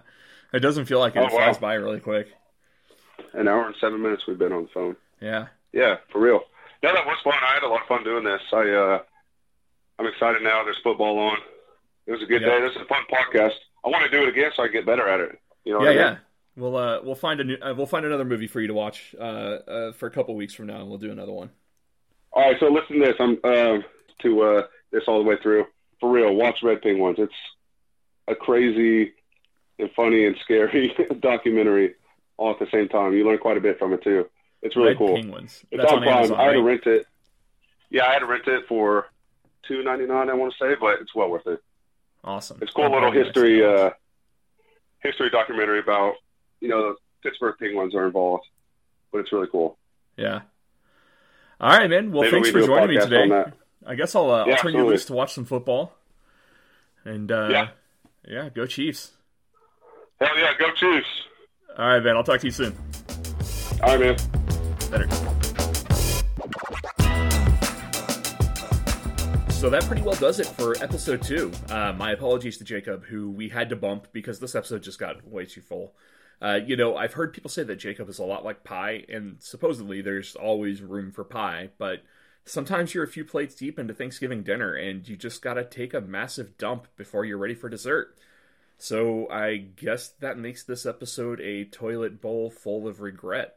[SPEAKER 1] It doesn't feel like it.
[SPEAKER 2] Oh,
[SPEAKER 1] it flies
[SPEAKER 2] wow.
[SPEAKER 1] by really quick.
[SPEAKER 2] An hour and seven minutes we've been on the phone.
[SPEAKER 1] Yeah.
[SPEAKER 2] Yeah, for real. No, that was fun. I had a lot of fun doing this. I, uh, I'm excited now. There's football on. It was a good
[SPEAKER 1] Yeah.
[SPEAKER 2] day. This is a fun podcast. I want to do it again so I get better at it. You know?
[SPEAKER 1] Yeah,
[SPEAKER 2] what I mean?
[SPEAKER 1] yeah. We'll uh, we'll find a new, uh, we'll find another movie for you to watch uh, uh, for a couple weeks from now, and we'll do another one.
[SPEAKER 2] All right, so listen to this. I'm um, to uh, this all the way through. For real, watch Red Penguins. It's a crazy and funny and scary documentary all at the same time. You learn quite a bit from it too. It's really
[SPEAKER 1] Red
[SPEAKER 2] cool.
[SPEAKER 1] Penguins.
[SPEAKER 2] It's
[SPEAKER 1] That's
[SPEAKER 2] on.
[SPEAKER 1] Amazon,
[SPEAKER 2] I had to rent it. Yeah, I had to rent it for two ninety nine. I want to say, but it's well worth it.
[SPEAKER 1] Awesome.
[SPEAKER 2] It's a cool
[SPEAKER 1] I'll
[SPEAKER 2] little history uh, history documentary about you know the Pittsburgh Penguins are involved, but it's really cool.
[SPEAKER 1] Yeah. All right, man. Well,
[SPEAKER 2] Maybe
[SPEAKER 1] thanks
[SPEAKER 2] we
[SPEAKER 1] for joining me today. I guess I'll, uh,
[SPEAKER 2] Yeah,
[SPEAKER 1] I'll turn you loose to watch some football. And uh,
[SPEAKER 2] Yeah.
[SPEAKER 1] yeah, go Chiefs.
[SPEAKER 2] Hell yeah, go Chiefs!
[SPEAKER 1] All right, man. I'll talk to you soon.
[SPEAKER 2] All right, man.
[SPEAKER 1] Better. So that pretty well does it for episode two. Uh, my apologies to Jacob, who we had to bump because this episode just got way too full. Uh, you know, I've heard people say that Jacob is a lot like pie, and supposedly there's always room for pie, but sometimes you're a few plates deep into Thanksgiving dinner and you just gotta take a massive dump before you're ready for dessert. So I guess that makes this episode a toilet bowl full of regret.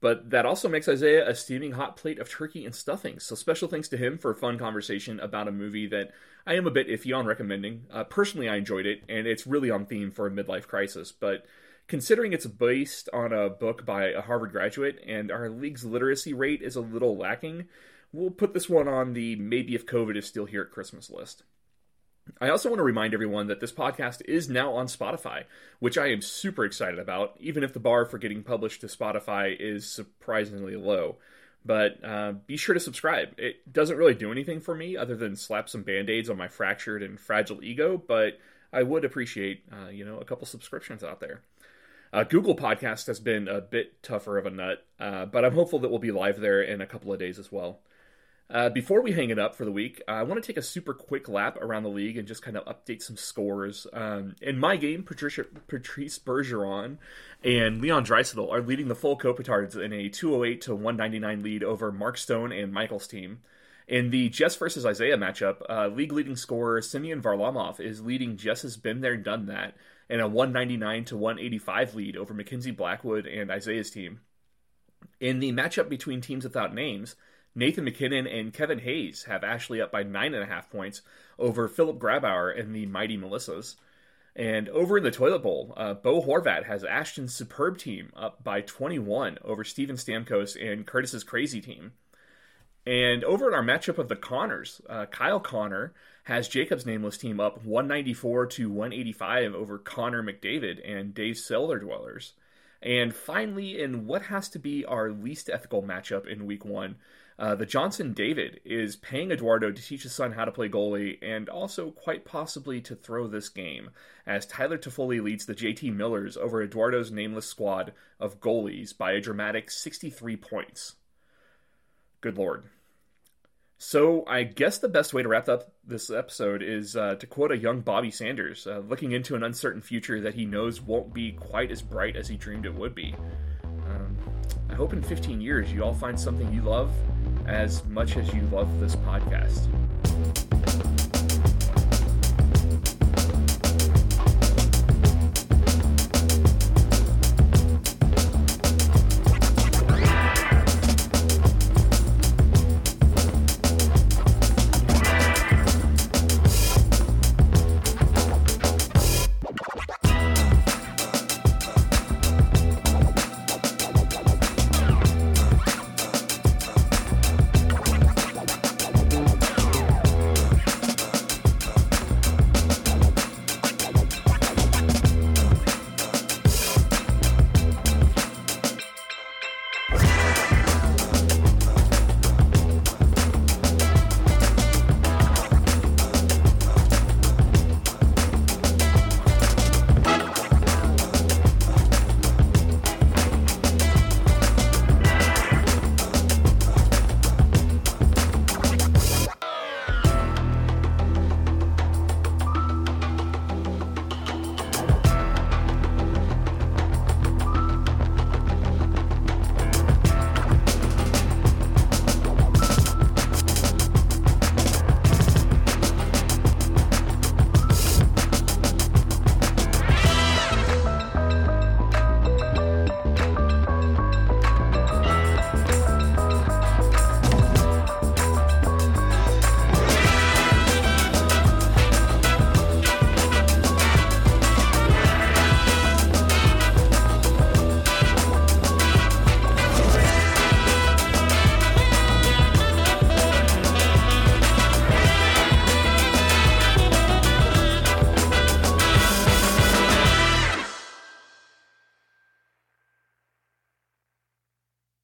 [SPEAKER 1] But that also makes Isaiah a steaming hot plate of turkey and stuffing. So special thanks to him for a fun conversation about a movie that I am a bit iffy on recommending. Uh, personally, I enjoyed it, and it's really on theme for a midlife crisis. But considering it's based on a book by a Harvard graduate and our league's literacy rate is a little lacking, we'll put this one on the maybe if COVID is still here at Christmas list. I also want to remind everyone that this podcast is now on Spotify, which I am super excited about, even if the bar for getting published to Spotify is surprisingly low. But uh, be sure to subscribe. It doesn't really do anything for me other than slap some band aids on my fractured and fragile ego, but I would appreciate, uh, you know, a couple subscriptions out there. Uh, Google Podcast has been a bit tougher of a nut, uh, but I'm hopeful that we'll be live there in a couple of days as well. Uh, before we hang it up for the week, I want to take a super quick lap around the league and just kind of update some scores. Um, in my game, Patricia, Patrice Bergeron and Leon Draisaitl are leading the full Kopitards in a 208 to 199 lead over Mark Stone and Michael's team. In the Jess versus Isaiah matchup, uh, league leading scorer Semyon Varlamov is leading Jess's Been There and Done That in a 199 to 185 lead over Mackenzie Blackwood and Isaiah's team. In the matchup between teams without names, Nathan MacKinnon and Kevin Hayes have Ashley up by nine and a half points over Philipp Grubauer and the Mighty Melissas. And over in the toilet bowl, uh, Bo Horvat has Ashton's superb team up by 21 over Steven Stamkos and Curtis's crazy team. And over in our matchup of the Connors, uh, Kyle Connor has Jacob's nameless team up 194 to 185 over Connor McDavid and Dave Cellar Dwellers. And finally, in what has to be our least ethical matchup in week one, uh, the Johnson David is paying Eduardo to teach his son how to play goalie and also quite possibly to throw this game, as Tyler Toffoli leads the JT Millers over Eduardo's nameless squad of goalies by a dramatic 63 points. Good lord. So I guess the best way to wrap up this episode is uh, to quote a young Bobby Sanders, uh, looking into an uncertain future that he knows won't be quite as bright as he dreamed it would be. Um, I hope in 15 years you all find something you love as much as you love this podcast.